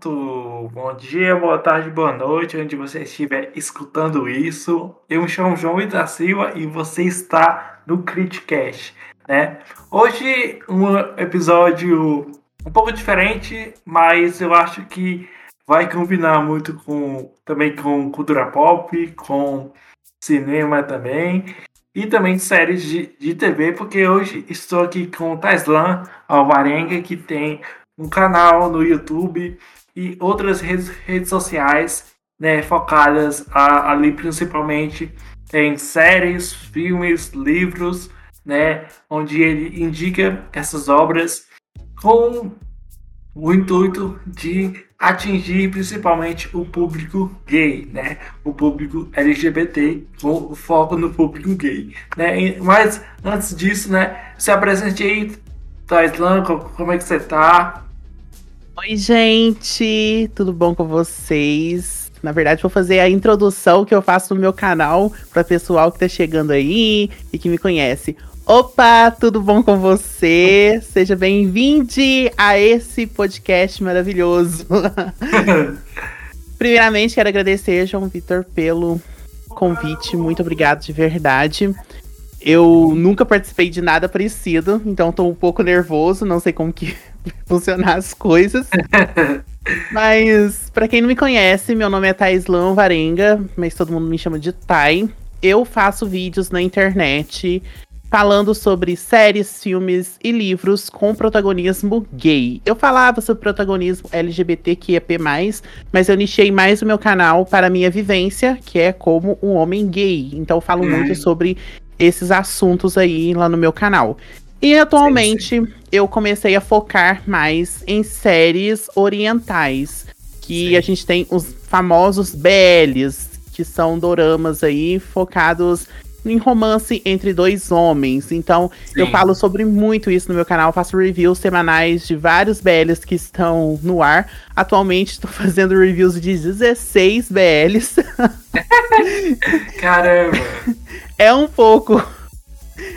Bom dia, boa tarde, boa noite, onde você estiver escutando isso. Eu me chamo João Ida Silva e você está no Criticast, né? Hoje um episódio um pouco diferente, mas eu acho que vai combinar muito com também com cultura pop, com cinema também e também séries de, de TV, porque hoje estou aqui com o Taislan Alvarenga, que tem um canal no YouTube e outras redes, redes sociais né, focadas a, ali principalmente em séries, filmes, livros, né, onde ele indica essas obras com o intuito de atingir principalmente o público gay, né? O público LGBT, com foco no público gay, né? Mas antes disso, né? Se apresente aí, Taislan, como é que você tá? Oi, gente, tudo bom com vocês? Na verdade, vou fazer a introdução que eu faço no meu canal para pessoal que tá chegando aí e que me conhece. Opa, tudo bom com você? Seja bem-vindo a esse podcast maravilhoso. Primeiramente, quero agradecer, João Vitor, pelo convite. Muito obrigado de verdade. Eu nunca participei de nada parecido, então tô um pouco nervoso, não sei como que funcionar as coisas. mas, para quem não me conhece, meu nome é Taislan Varenga, mas todo mundo me chama de Tai. Eu faço vídeos na internet falando sobre séries, filmes e livros com protagonismo gay. Eu falava sobre protagonismo LGBTQIAP+, mas eu nichei mais o meu canal para a minha vivência, que é como um homem gay. Então eu falo hum. muito sobre esses assuntos aí lá no meu canal. E atualmente sim, sim. eu comecei a focar mais em séries orientais. Que sim. a gente tem os famosos BLs, que são doramas aí focados em romance entre dois homens. Então, eu falo sobre muito isso no meu canal, faço reviews semanais de vários BLs que estão no ar. Atualmente estou fazendo reviews de 16 BLs. Caramba! É um pouco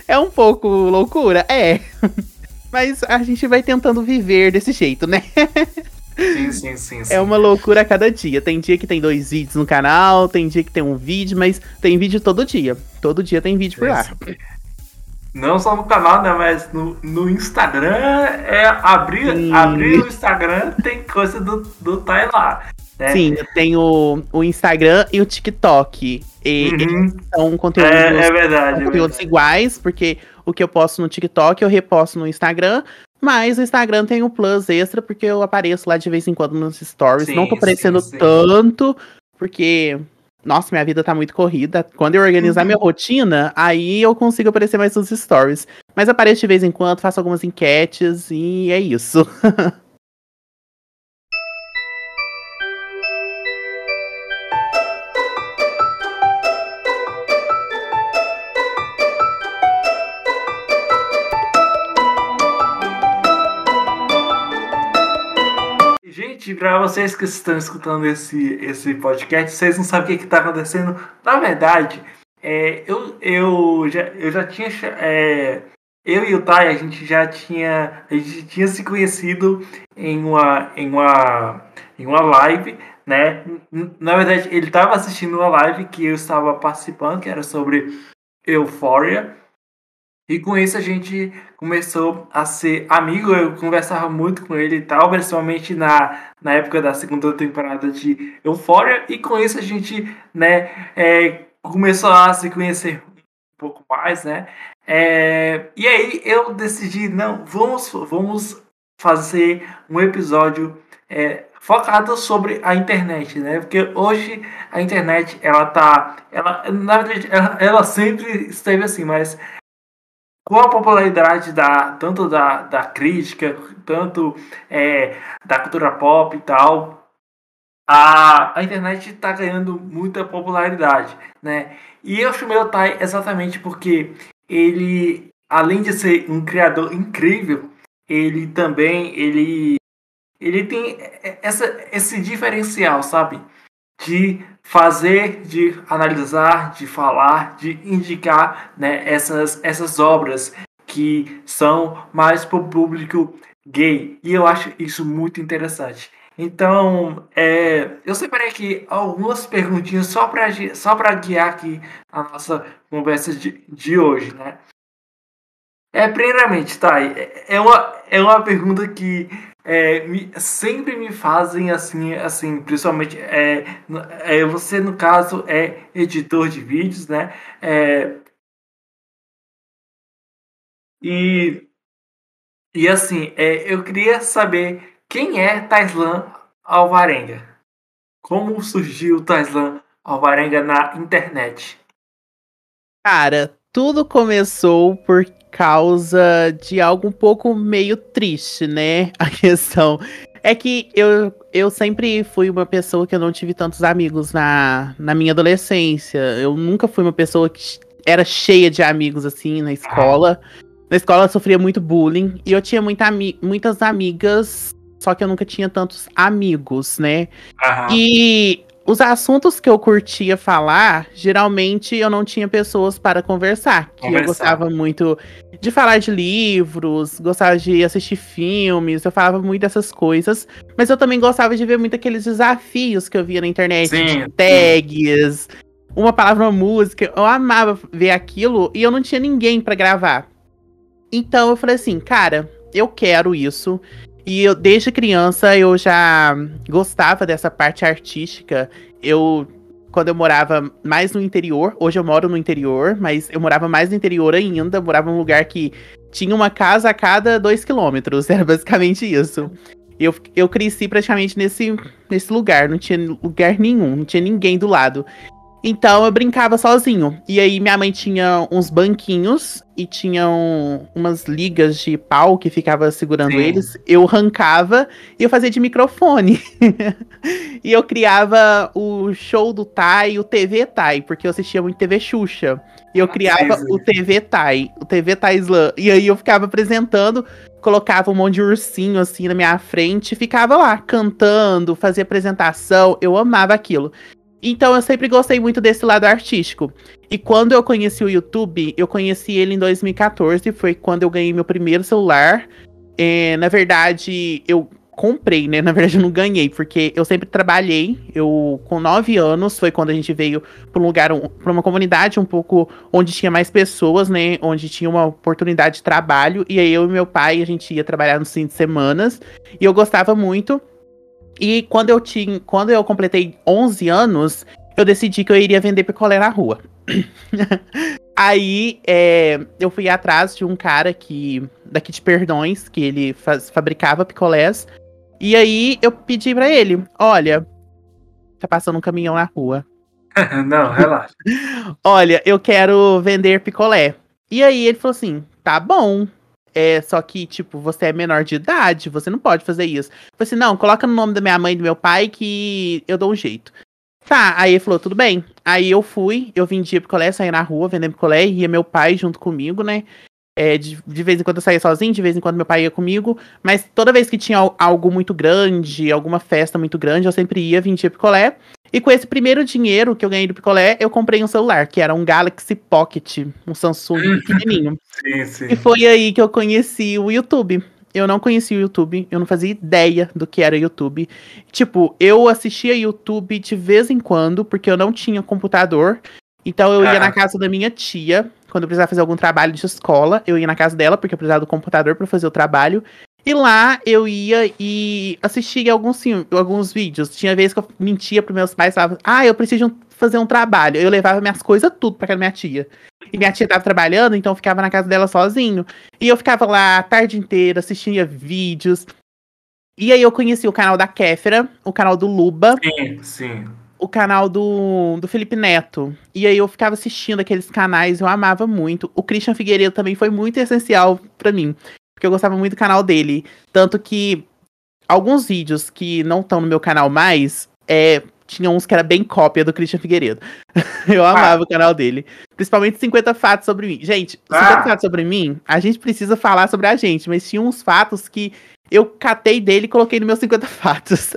é um pouco loucura, é. Mas a gente vai tentando viver desse jeito, né? Sim, sim, sim, sim. É uma loucura a cada dia. Tem dia que tem dois vídeos no canal, tem dia que tem um vídeo, mas tem vídeo todo dia. Todo dia tem vídeo por lá. Não só no canal, né? Mas no, no Instagram é abrir, abrir o Instagram tem coisa do, do Tai lá. Né? Sim, eu tenho o Instagram e o TikTok. E uhum. são conteúdos, é, é verdade, conteúdos é iguais, porque o que eu posto no TikTok eu reposto no Instagram. Mas o Instagram tem um plus extra, porque eu apareço lá de vez em quando nos stories. Sim, Não tô aparecendo sim, sim. tanto, porque nossa, minha vida tá muito corrida. Quando eu organizar uhum. minha rotina, aí eu consigo aparecer mais nos stories. Mas apareço de vez em quando, faço algumas enquetes e é isso. Gente, para vocês que estão escutando esse, esse podcast, vocês não sabem o que está acontecendo. Na verdade, é, eu, eu, já, eu já tinha. É, eu e o Tai, a gente já tinha. A gente tinha se conhecido em uma, em uma, em uma live, né? Na verdade, ele estava assistindo uma live que eu estava participando, que era sobre Euphoria. E com isso a gente começou a ser amigo, eu conversava muito com ele e tal, principalmente na, na época da segunda temporada de Euphoria, e com isso a gente, né, é, começou a se conhecer um pouco mais, né, é, e aí eu decidi, não, vamos, vamos fazer um episódio é, focado sobre a internet, né? Porque hoje a internet ela tá, ela na verdade ela, ela sempre esteve assim, mas com a popularidade da, tanto da, da crítica, tanto é, da cultura pop e tal, a, a internet está ganhando muita popularidade, né? E eu chamei o Tai exatamente porque ele, além de ser um criador incrível, ele também ele ele tem essa, esse diferencial, sabe? De fazer, de analisar, de falar, de indicar né, essas, essas obras que são mais para o público gay. E eu acho isso muito interessante. Então, é, eu separei aqui algumas perguntinhas só para só guiar aqui a nossa conversa de, de hoje, né? É, primeiramente, tá, é, uma, é uma pergunta que é, me, sempre me fazem assim, assim, principalmente é, é, você no caso é editor de vídeos, né? É, e, e assim, é, eu queria saber quem é Taislan Alvarenga? Como surgiu Taislan Alvarenga na internet? Cara, tudo começou por causa de algo um pouco meio triste, né? A questão é que eu, eu sempre fui uma pessoa que eu não tive tantos amigos na, na minha adolescência. Eu nunca fui uma pessoa que era cheia de amigos assim na escola. Na escola eu sofria muito bullying e eu tinha muita ami muitas amigas, só que eu nunca tinha tantos amigos, né? Uhum. E os assuntos que eu curtia falar, geralmente eu não tinha pessoas para conversar. Que conversar. eu gostava muito de falar de livros, gostava de assistir filmes, eu falava muito dessas coisas. Mas eu também gostava de ver muito aqueles desafios que eu via na internet, sim, tags, sim. uma palavra, uma música. Eu amava ver aquilo e eu não tinha ninguém para gravar. Então eu falei assim, cara, eu quero isso. E eu, desde criança, eu já gostava dessa parte artística. Eu, quando eu morava mais no interior, hoje eu moro no interior, mas eu morava mais no interior ainda, morava num lugar que tinha uma casa a cada dois quilômetros, era basicamente isso. Eu, eu cresci praticamente nesse, nesse lugar, não tinha lugar nenhum, não tinha ninguém do lado. Então eu brincava sozinho. E aí minha mãe tinha uns banquinhos e tinham umas ligas de pau que ficava segurando Sim. eles. Eu arrancava e eu fazia de microfone. e eu criava o show do Tai, o TV Tai, porque eu assistia muito TV Xuxa. E eu criava o TV Tai, o TV Tai Slam. E aí eu ficava apresentando, colocava um monte de ursinho assim na minha frente, ficava lá cantando, fazia apresentação. Eu amava aquilo. Então eu sempre gostei muito desse lado artístico. E quando eu conheci o YouTube, eu conheci ele em 2014, foi quando eu ganhei meu primeiro celular. É, na verdade, eu comprei, né? Na verdade, eu não ganhei, porque eu sempre trabalhei. Eu, com nove anos, foi quando a gente veio para um lugar, para uma comunidade um pouco onde tinha mais pessoas, né? Onde tinha uma oportunidade de trabalho. E aí eu e meu pai, a gente ia trabalhar nos fins de semanas. E eu gostava muito. E quando eu tinha, quando eu completei 11 anos, eu decidi que eu iria vender picolé na rua. Aí é, eu fui atrás de um cara que daqui de Perdões, que ele faz, fabricava picolés. E aí eu pedi para ele, olha, tá passando um caminhão na rua. Não, relaxa. olha, eu quero vender picolé. E aí ele falou assim, tá bom. É, só que, tipo, você é menor de idade, você não pode fazer isso. Eu falei assim, não, coloca no nome da minha mãe e do meu pai que eu dou um jeito. Tá, aí ele falou, tudo bem. Aí eu fui, eu vendia picolé, saía na rua vendendo picolé, ia meu pai junto comigo, né? É, de, de vez em quando eu saía sozinho, de vez em quando meu pai ia comigo, mas toda vez que tinha algo muito grande, alguma festa muito grande, eu sempre ia, vendia picolé. E com esse primeiro dinheiro que eu ganhei do picolé, eu comprei um celular, que era um Galaxy Pocket, um Samsung uhum. pequenininho. sim, sim. E foi aí que eu conheci o YouTube. Eu não conhecia o YouTube, eu não fazia ideia do que era YouTube. Tipo, eu assistia YouTube de vez em quando, porque eu não tinha computador. Então eu ia na casa da minha tia, quando eu precisava fazer algum trabalho de escola, eu ia na casa dela, porque eu precisava do computador para fazer o trabalho. E lá eu ia e assistia alguns, alguns vídeos. Tinha vezes que eu mentia pros meus pais falava, ah, eu preciso fazer um trabalho. Eu levava minhas coisas tudo pra casa da minha tia. E minha tia tava trabalhando, então eu ficava na casa dela sozinho. E eu ficava lá a tarde inteira, assistia vídeos. E aí eu conheci o canal da Kéfera, o canal do Luba. Sim, sim. O canal do, do Felipe Neto. E aí eu ficava assistindo aqueles canais, eu amava muito. O Christian Figueiredo também foi muito essencial para mim porque eu gostava muito do canal dele. Tanto que alguns vídeos que não estão no meu canal mais, é, tinha uns que era bem cópia do Christian Figueiredo. eu amava ah. o canal dele. Principalmente 50 fatos sobre mim. Gente, 50 ah. fatos sobre mim, a gente precisa falar sobre a gente, mas tinha uns fatos que eu catei dele e coloquei no meus 50 fatos.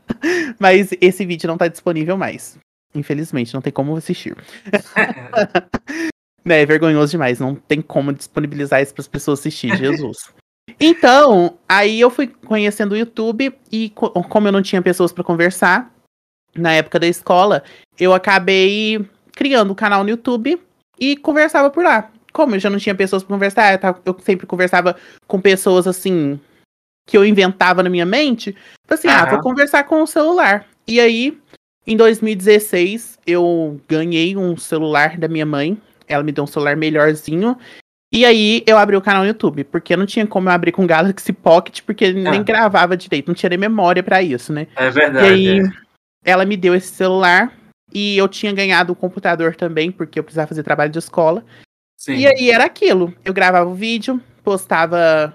mas esse vídeo não tá disponível mais. Infelizmente, não tem como assistir. É, é vergonhoso demais. Não tem como disponibilizar isso para as pessoas assistir. Jesus. Então, aí eu fui conhecendo o YouTube e como eu não tinha pessoas para conversar na época da escola, eu acabei criando um canal no YouTube e conversava por lá. Como eu já não tinha pessoas para conversar, eu sempre conversava com pessoas assim que eu inventava na minha mente. Falei assim, ah, vou conversar com o celular. E aí, em 2016, eu ganhei um celular da minha mãe. Ela me deu um celular melhorzinho. E aí eu abri o canal no YouTube, porque não tinha como eu abrir com Galaxy Pocket, porque ah. nem gravava direito, não tinha nem memória para isso, né? É verdade. E aí é. ela me deu esse celular e eu tinha ganhado um computador também, porque eu precisava fazer trabalho de escola. Sim. E aí era aquilo. Eu gravava o vídeo, postava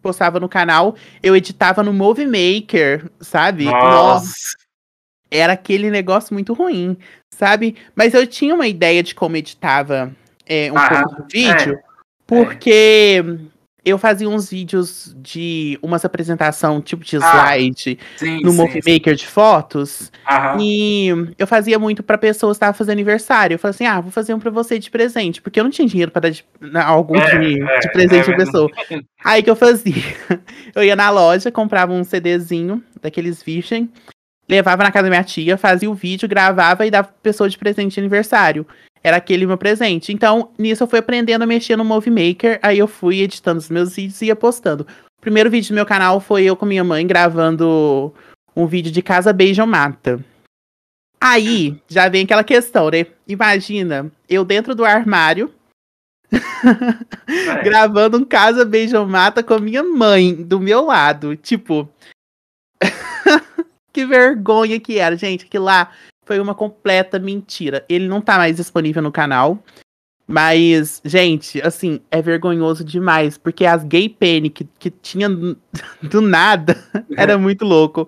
postava no canal, eu editava no Movie Maker, sabe? Nossa. Nossa. Era aquele negócio muito ruim, sabe? Mas eu tinha uma ideia de como editava é, um ah, pouco do vídeo, é. porque eu fazia uns vídeos de umas apresentação tipo de ah, slide ah, sim, no sim, Movie sim. Maker de fotos. Aham. E eu fazia muito para pessoas que estavam fazendo aniversário. Eu falei assim: ah, vou fazer um para você de presente, porque eu não tinha dinheiro para dar algum é, de, é, de, presente é, pra pessoa. Aí que eu fazia? Eu ia na loja, comprava um CDzinho daqueles virgem, levava na casa da minha tia, fazia o vídeo, gravava e dava pra pessoa de presente de aniversário. Era aquele meu presente. Então, nisso eu fui aprendendo a mexer no Movie Maker. Aí eu fui editando os meus vídeos e ia postando. O primeiro vídeo do meu canal foi eu com minha mãe gravando um vídeo de Casa Beijam Mata. Aí, já vem aquela questão, né? Imagina, eu dentro do armário, é. gravando um Casa Beijam Mata com a minha mãe do meu lado. Tipo, que vergonha que era, gente. Que lá foi uma completa mentira. Ele não tá mais disponível no canal. Mas, gente, assim, é vergonhoso demais, porque as gay penny que, que tinha do nada era muito louco.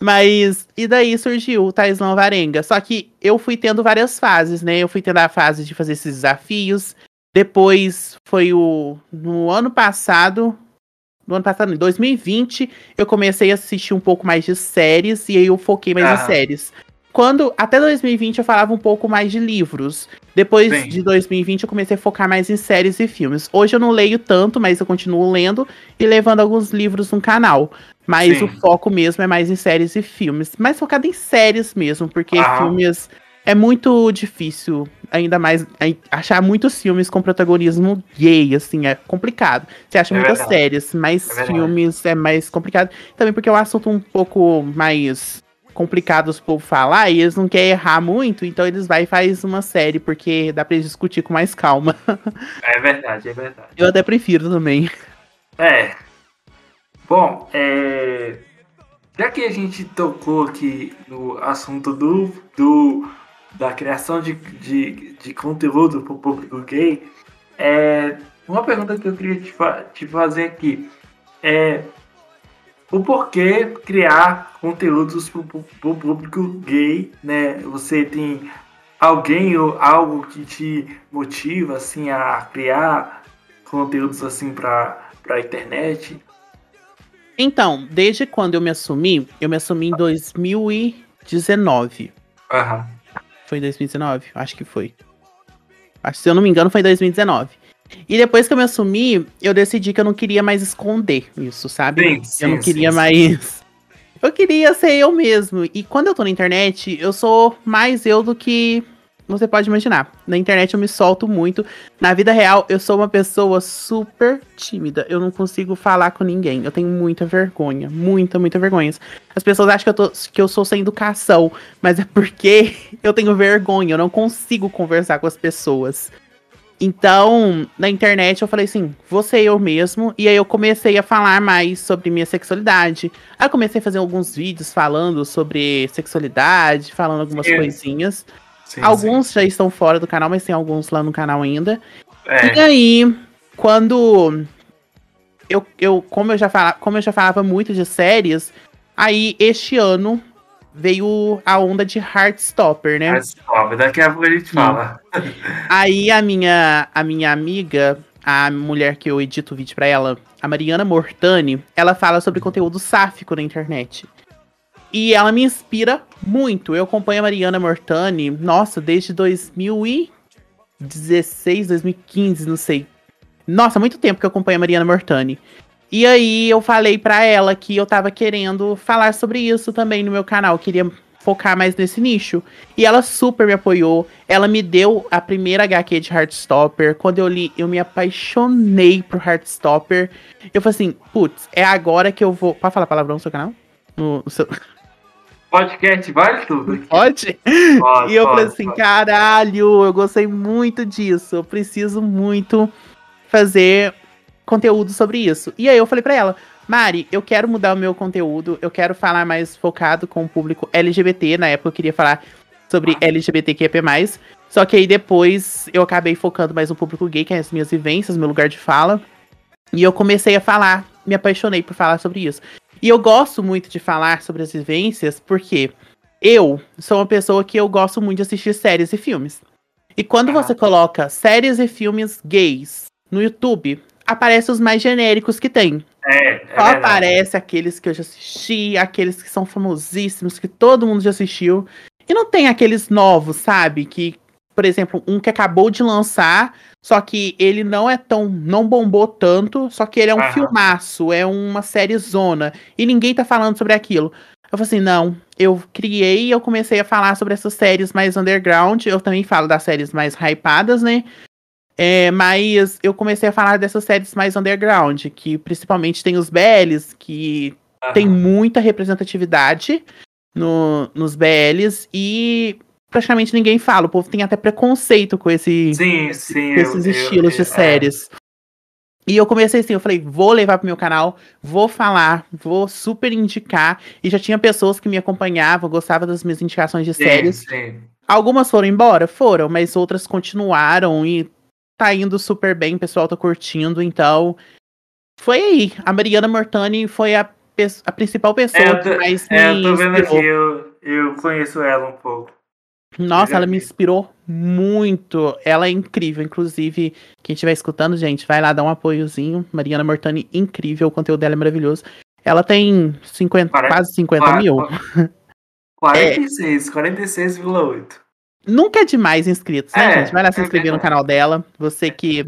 Mas, e daí surgiu o Taislão Varenga. Só que eu fui tendo várias fases, né? Eu fui tendo a fase de fazer esses desafios. Depois foi o. No ano passado. No ano passado, em 2020, eu comecei a assistir um pouco mais de séries. E aí eu foquei mais ah. em séries. Quando até 2020 eu falava um pouco mais de livros. Depois Sim. de 2020 eu comecei a focar mais em séries e filmes. Hoje eu não leio tanto, mas eu continuo lendo e levando alguns livros no canal. Mas Sim. o foco mesmo é mais em séries e filmes. Mais focado em séries mesmo, porque ah. filmes é muito difícil, ainda mais achar muitos filmes com protagonismo gay, assim, é complicado. Você acha é muitas verdade. séries, mas é filmes é mais complicado. Também porque é um assunto um pouco mais complicados o povo falar e eles não querem errar muito, então eles vai e faz uma série, porque dá pra eles discutir com mais calma. É verdade, é verdade. Eu até prefiro também. É. Bom, é... já que a gente tocou aqui no assunto do, do da criação de, de, de conteúdo para o público gay, é... uma pergunta que eu queria te, fa te fazer aqui é o porquê criar conteúdos para o público gay, né? Você tem alguém ou algo que te motiva assim a criar conteúdos assim para para internet? Então, desde quando eu me assumi, eu me assumi em 2019. Aham. Foi em 2019? Acho que foi. Acho se eu não me engano foi em 2019. E depois que eu me assumi, eu decidi que eu não queria mais esconder isso, sabe? Sim, sim, eu não queria sim, mais. Eu queria ser eu mesmo. E quando eu tô na internet, eu sou mais eu do que você pode imaginar. Na internet eu me solto muito. Na vida real, eu sou uma pessoa super tímida. Eu não consigo falar com ninguém. Eu tenho muita vergonha. Muita, muita vergonha. As pessoas acham que eu, tô, que eu sou sem educação. Mas é porque eu tenho vergonha. Eu não consigo conversar com as pessoas. Então, na internet eu falei assim, vou ser eu mesmo. E aí eu comecei a falar mais sobre minha sexualidade. Aí eu comecei a fazer alguns vídeos falando sobre sexualidade, falando algumas coisinhas. Sim, alguns sim. já estão fora do canal, mas tem alguns lá no canal ainda. É. E aí, quando eu, eu, como eu já falava, como eu já falava muito de séries, aí este ano veio a onda de Heartstopper, né? Heartstopper, daqui a pouco a gente fala. Aí a minha, a minha amiga, a mulher que eu edito o vídeo pra ela, a Mariana Mortani, ela fala sobre conteúdo sáfico na internet. E ela me inspira muito. Eu acompanho a Mariana Mortani, nossa, desde 2016, 2015, não sei. Nossa, muito tempo que eu acompanho a Mariana Mortani. E aí eu falei pra ela que eu tava querendo falar sobre isso também no meu canal. Eu queria focar mais nesse nicho. E ela super me apoiou. Ela me deu a primeira HQ de Heartstopper. Quando eu li, eu me apaixonei por Heartstopper. Eu falei assim, putz, é agora que eu vou. Pode falar palavrão no seu canal? No, no seu... Podcast, vale tudo. Pode? pode? E eu pode, falei assim, pode. caralho, eu gostei muito disso. Eu preciso muito fazer conteúdo sobre isso. E aí eu falei para ela, Mari, eu quero mudar o meu conteúdo, eu quero falar mais focado com o público LGBT. Na época eu queria falar sobre LGBTQIA+. Só que aí depois eu acabei focando mais no público gay, que é as minhas vivências, meu lugar de fala. E eu comecei a falar, me apaixonei por falar sobre isso. E eu gosto muito de falar sobre as vivências porque eu sou uma pessoa que eu gosto muito de assistir séries e filmes. E quando ah. você coloca séries e filmes gays no YouTube, aparecem os mais genéricos que tem. É, é Só aparece aqueles que eu já assisti, aqueles que são famosíssimos, que todo mundo já assistiu. E não tem aqueles novos, sabe? Que, por exemplo, um que acabou de lançar, só que ele não é tão. não bombou tanto, só que ele é um Aham. filmaço, é uma série zona. E ninguém tá falando sobre aquilo. Eu falei assim, não, eu criei e eu comecei a falar sobre essas séries mais underground. Eu também falo das séries mais hypadas, né? É, mas eu comecei a falar dessas séries mais underground, que principalmente tem os BLs, que uhum. tem muita representatividade no, nos BLs e praticamente ninguém fala. O povo tem até preconceito com, esse, sim, sim, com esses eu, estilos eu, eu, de séries. É. E eu comecei assim, eu falei, vou levar pro meu canal, vou falar, vou super indicar. E já tinha pessoas que me acompanhavam, gostavam das minhas indicações de sim, séries. Sim. Algumas foram embora? Foram, mas outras continuaram e tá indo super bem, o pessoal tá curtindo, então. Foi aí. A Mariana Mortani foi a, a principal pessoa é, tô, que mais é, me. É, eu tô vendo inspirou. aqui, eu, eu conheço ela um pouco. Nossa, ela me inspirou muito. Ela é incrível. Inclusive, quem estiver escutando, gente, vai lá dar um apoiozinho. Mariana Mortani, incrível. O conteúdo dela é maravilhoso. Ela tem 50, quase 50 40, mil. 46, é. 46,8. Nunca é demais inscritos, né, é, gente? Vai lá se é inscrever é no canal dela. Você que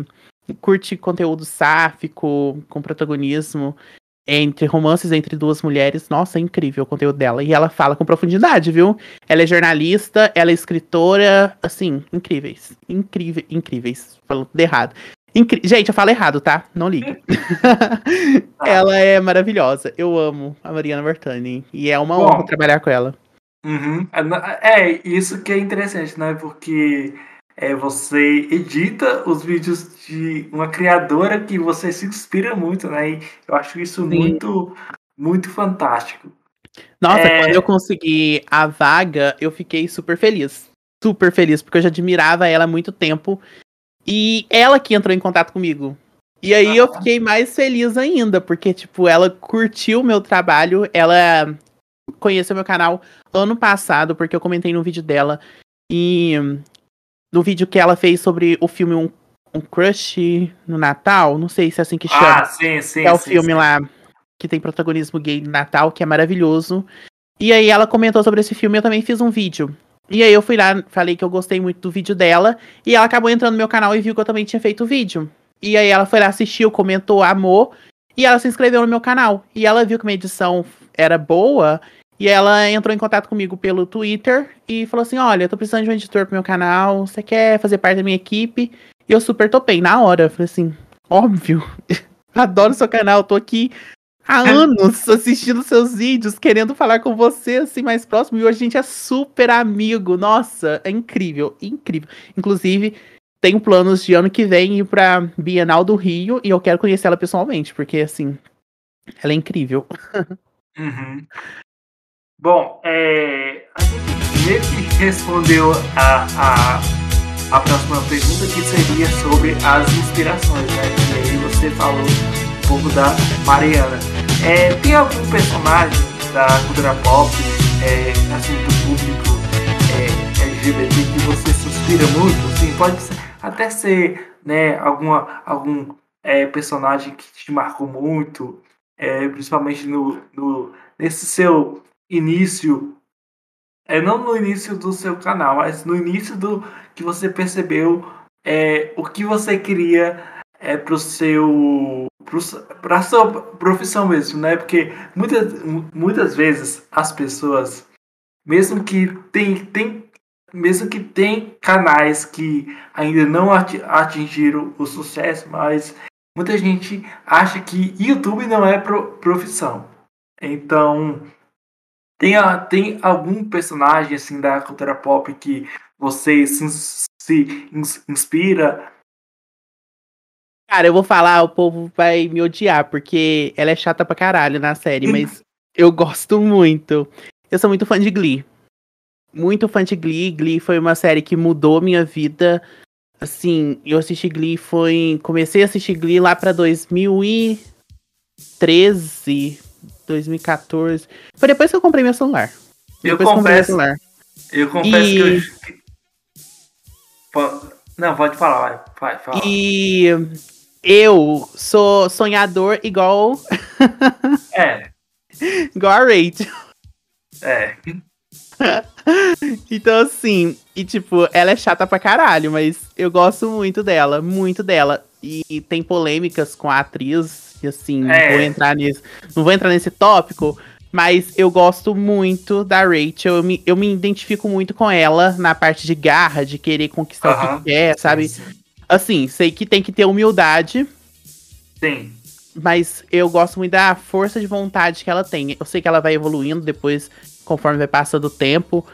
curte conteúdo sáfico, com protagonismo, entre romances entre duas mulheres. Nossa, é incrível o conteúdo dela. E ela fala com profundidade, viu? Ela é jornalista, ela é escritora, assim, incríveis. Incríveis, incríveis. Falando tudo errado. Incri Gente, eu falo errado, tá? Não ligue. ela é maravilhosa. Eu amo a Mariana Bertani. E é uma Bom, honra trabalhar com ela. Uhum. É, isso que é interessante, né? Porque é, você edita os vídeos de uma criadora que você se inspira muito, né? E eu acho isso muito, muito fantástico. Nossa, é... quando eu consegui a vaga, eu fiquei super feliz. Super feliz, porque eu já admirava ela há muito tempo. E ela que entrou em contato comigo. E aí ah. eu fiquei mais feliz ainda, porque, tipo, ela curtiu o meu trabalho, ela conheceu meu canal ano passado, porque eu comentei no vídeo dela. E no vídeo que ela fez sobre o filme Um, um Crush no Natal, não sei se é assim que chama. Ah, sim, sim. É o sim, filme sim. lá que tem protagonismo gay no Natal, que é maravilhoso. E aí ela comentou sobre esse filme, eu também fiz um vídeo. E aí eu fui lá, falei que eu gostei muito do vídeo dela, e ela acabou entrando no meu canal e viu que eu também tinha feito o vídeo. E aí ela foi lá, assistiu, comentou, amou, e ela se inscreveu no meu canal. E ela viu que minha edição era boa, e ela entrou em contato comigo pelo Twitter e falou assim: Olha, eu tô precisando de um editor pro meu canal, você quer fazer parte da minha equipe? E eu super topei na hora. Falei assim: Óbvio, adoro seu canal, tô aqui há anos assistindo seus vídeos, querendo falar com você assim mais próximo. E hoje a gente é super amigo. Nossa, é incrível, incrível. Inclusive, tenho planos de ano que vem ir pra Bienal do Rio e eu quero conhecer ela pessoalmente, porque assim, ela é incrível. Uhum. Bom, é, a gente meio que respondeu a, a, a próxima pergunta, que seria sobre as inspirações, né? E aí você falou um pouco da Mariana. É, tem algum personagem da cultura pop, é, assim, do público é, LGBT que você se inspira muito? Assim, pode até ser né, alguma, algum é, personagem que te marcou muito, é, principalmente no, no, nesse seu início, é não no início do seu canal, mas no início do que você percebeu é, o que você queria é pro seu para sua profissão mesmo, né? Porque muitas, muitas vezes as pessoas, mesmo que tem, tem mesmo que tem canais que ainda não atingiram o sucesso, mas muita gente acha que YouTube não é profissão. Então, tem, tem algum personagem assim da cultura pop que você se, se inspira? Cara, eu vou falar, o povo vai me odiar, porque ela é chata pra caralho na série, mas eu gosto muito. Eu sou muito fã de Glee. Muito fã de Glee. Glee foi uma série que mudou minha vida. Assim, eu assisti Glee foi. Comecei a assistir Glee lá pra 2013, 2014. Foi depois que eu comprei meu celular. Eu depois confesso. Celular. Eu confesso e... que eu. Não, pode falar, vai. vai fala. E eu sou sonhador igual. é. igual a Rachel. É. então, assim, e tipo, ela é chata pra caralho, mas eu gosto muito dela, muito dela. E, tem polêmicas com a atriz, assim, é. vou entrar nisso. Não vou entrar nesse tópico, mas eu gosto muito da Rachel. Eu me, eu me identifico muito com ela na parte de garra, de querer conquistar uh -huh. o que quer, sabe? Assim, sei que tem que ter humildade. Sim. Mas eu gosto muito da força de vontade que ela tem. Eu sei que ela vai evoluindo depois conforme vai passando o tempo.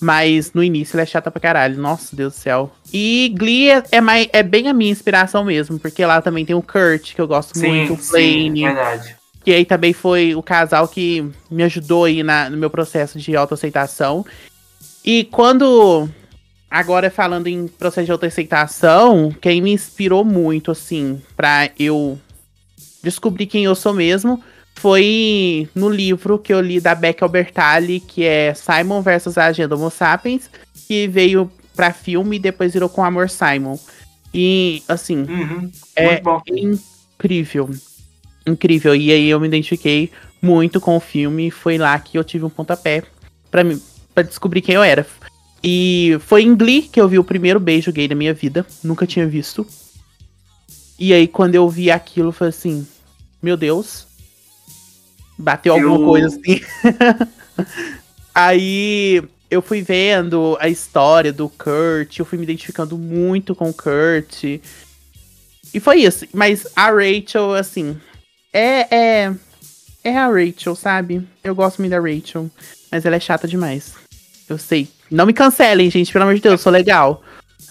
Mas no início ela é chata pra caralho. Nossa, Deus do céu. E Glee é, é, mais, é bem a minha inspiração mesmo, porque lá também tem o Kurt, que eu gosto sim, muito, o Flane. Sim, verdade. Que aí também foi o casal que me ajudou aí na, no meu processo de autoaceitação. E quando. Agora falando em processo de autoaceitação, quem me inspirou muito, assim, pra eu descobrir quem eu sou mesmo foi no livro que eu li da Beck Albertalli, que é Simon versus a Agenda Homo Sapiens, que veio para filme e depois virou com Amor Simon. E, assim, uhum, é incrível. Incrível. E aí eu me identifiquei muito com o filme. Foi lá que eu tive um pontapé para mim, para descobrir quem eu era. E foi em Glee que eu vi o primeiro beijo gay da minha vida. Nunca tinha visto. E aí, quando eu vi aquilo, foi assim: Meu Deus, Bateu eu... alguma coisa assim. Aí eu fui vendo a história do Kurt, eu fui me identificando muito com o Kurt. E foi isso. Mas a Rachel, assim, é, é. É a Rachel, sabe? Eu gosto muito da Rachel. Mas ela é chata demais. Eu sei. Não me cancelem, gente, pelo amor de Deus, eu sou legal.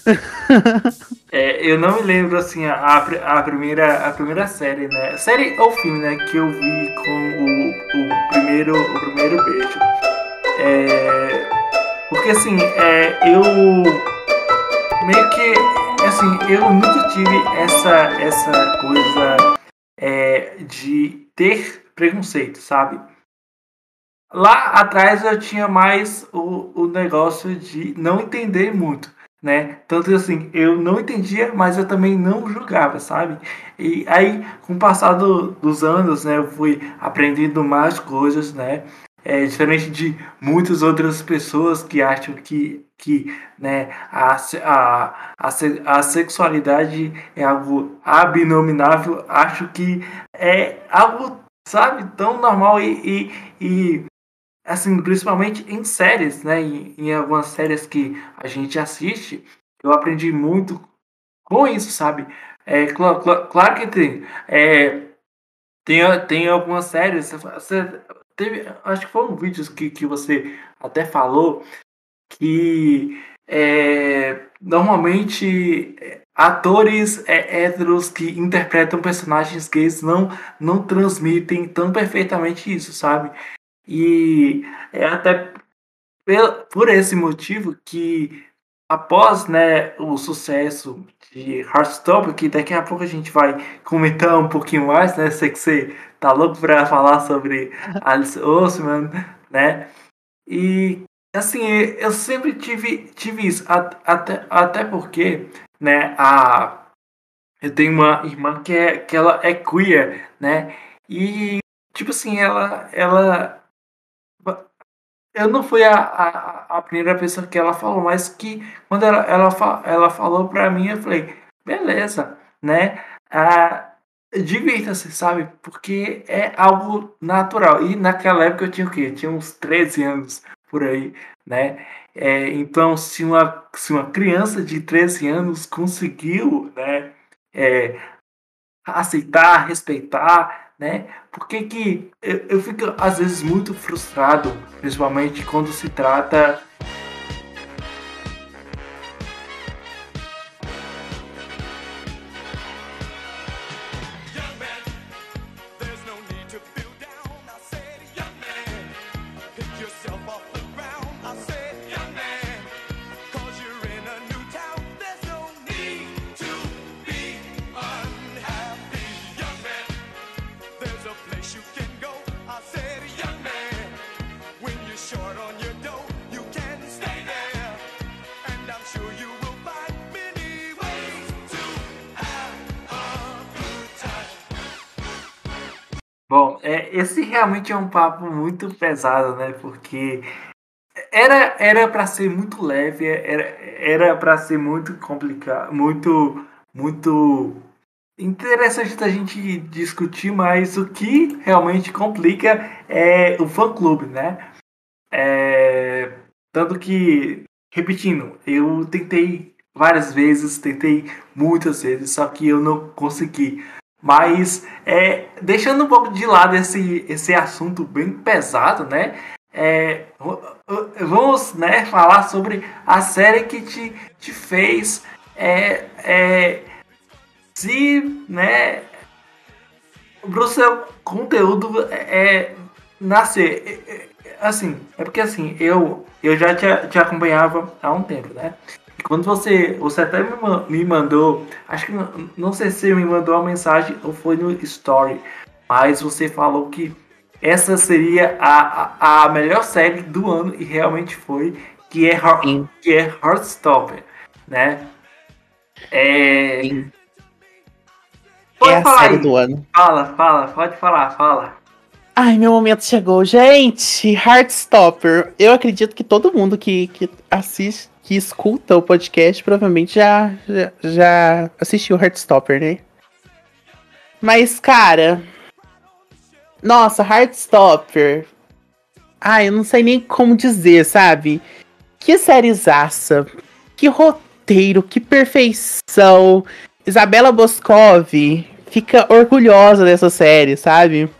É, eu não me lembro assim a, a, primeira a primeira série, né? Série ou filme, né? Que eu vi com o, o primeiro o primeiro beijo. É, porque assim, é, eu meio que assim eu nunca tive essa essa coisa é, de ter preconceito, sabe? Lá atrás eu tinha mais o, o negócio de não entender muito né? Tanto assim, eu não entendia, mas eu também não julgava, sabe? E aí, com o passar do, dos anos, né, eu fui aprendendo mais coisas, né? É, diferente de muitas outras pessoas que acham que, que né, a, a, a, a sexualidade é algo abominável, acho que é algo, sabe, tão normal e, e, e assim, principalmente em séries, né? Em, em, algumas séries que a gente assiste, eu aprendi muito com isso, sabe? É, cl cl claro que tem. É, tem, tem algumas séries. Você teve, acho que foram vídeos que, que você até falou que é, normalmente atores é, héteros que interpretam personagens gays não, não transmitem tão perfeitamente isso, sabe? E é até por esse motivo que após né, o sucesso de Heartstopper, que daqui a pouco a gente vai comentar um pouquinho mais, né? Sei que você tá louco para falar sobre Alice Oseman, né? E assim, eu sempre tive, tive isso, até, até porque, né, a eu tenho uma irmã que é que ela é queer, né? E tipo assim, ela ela eu não fui a, a, a, primeira pessoa que ela falou, mas que quando ela, ela, ela falou pra mim, eu falei, beleza, né? ah, divirta-se, sabe? Porque é algo natural. E naquela época eu tinha o quê? Eu tinha uns 13 anos por aí, né? É, então, se uma, se uma criança de 13 anos conseguiu, né, é, aceitar, respeitar, né? Por que que eu, eu fico às vezes muito frustrado, principalmente quando se trata é, esse realmente é um papo muito pesado, né? Porque era era para ser muito leve, era era para ser muito complicado, muito muito interessante da gente discutir, mas o que realmente complica é o fã clube, né? É, tanto que, repetindo, eu tentei várias vezes, tentei muitas vezes, só que eu não consegui. Mas é, deixando um pouco de lado esse, esse assunto bem pesado, né? É, vamos né, falar sobre a série que te, te fez é, é, se né, o seu conteúdo é, é nascer. É, assim, é porque assim, eu, eu já te, te acompanhava há um tempo, né? Quando você, você até me mandou, acho que não, não sei se me mandou uma mensagem ou foi no story, mas você falou que essa seria a, a, a melhor série do ano e realmente foi, que é, Sim. que é Heartstopper, né? É... Sim. Pode é a série aí. do ano. Fala, fala, pode falar, fala. Ai, meu momento chegou. Gente, Heartstopper. Eu acredito que todo mundo que, que assiste, que escuta o podcast provavelmente já, já, já assistiu Heartstopper, né? Mas, cara. Nossa, Heartstopper. Ai, eu não sei nem como dizer, sabe? Que sériezaça. Que roteiro, que perfeição. Isabela Boscov fica orgulhosa dessa série, sabe?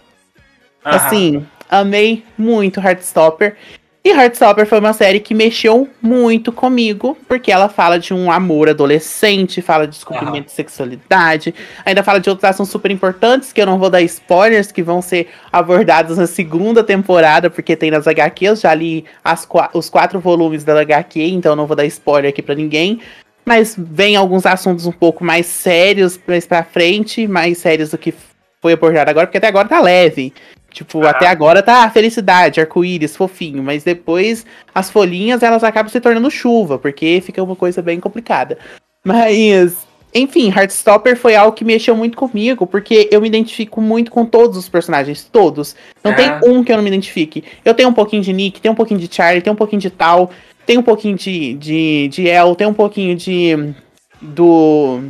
Assim, amei muito Heartstopper. E Heartstopper foi uma série que mexeu muito comigo, porque ela fala de um amor adolescente, fala de descobrimento uhum. de sexualidade, ainda fala de outros assuntos super importantes, que eu não vou dar spoilers, que vão ser abordados na segunda temporada, porque tem nas HQs, já li as, os quatro volumes da HQ, então não vou dar spoiler aqui para ninguém. Mas vem alguns assuntos um pouco mais sérios mais pra frente, mais sérios do que foi abordado agora, porque até agora tá leve. Tipo, ah. até agora tá felicidade, arco-íris, fofinho, mas depois as folhinhas elas acabam se tornando chuva, porque fica uma coisa bem complicada. Mas, enfim, Heartstopper foi algo que mexeu muito comigo, porque eu me identifico muito com todos os personagens, todos. Não tem ah. um que eu não me identifique. Eu tenho um pouquinho de Nick, tenho um pouquinho de Charlie, tenho um pouquinho de Tal, tenho um pouquinho de, de, de El, tenho um pouquinho de. do.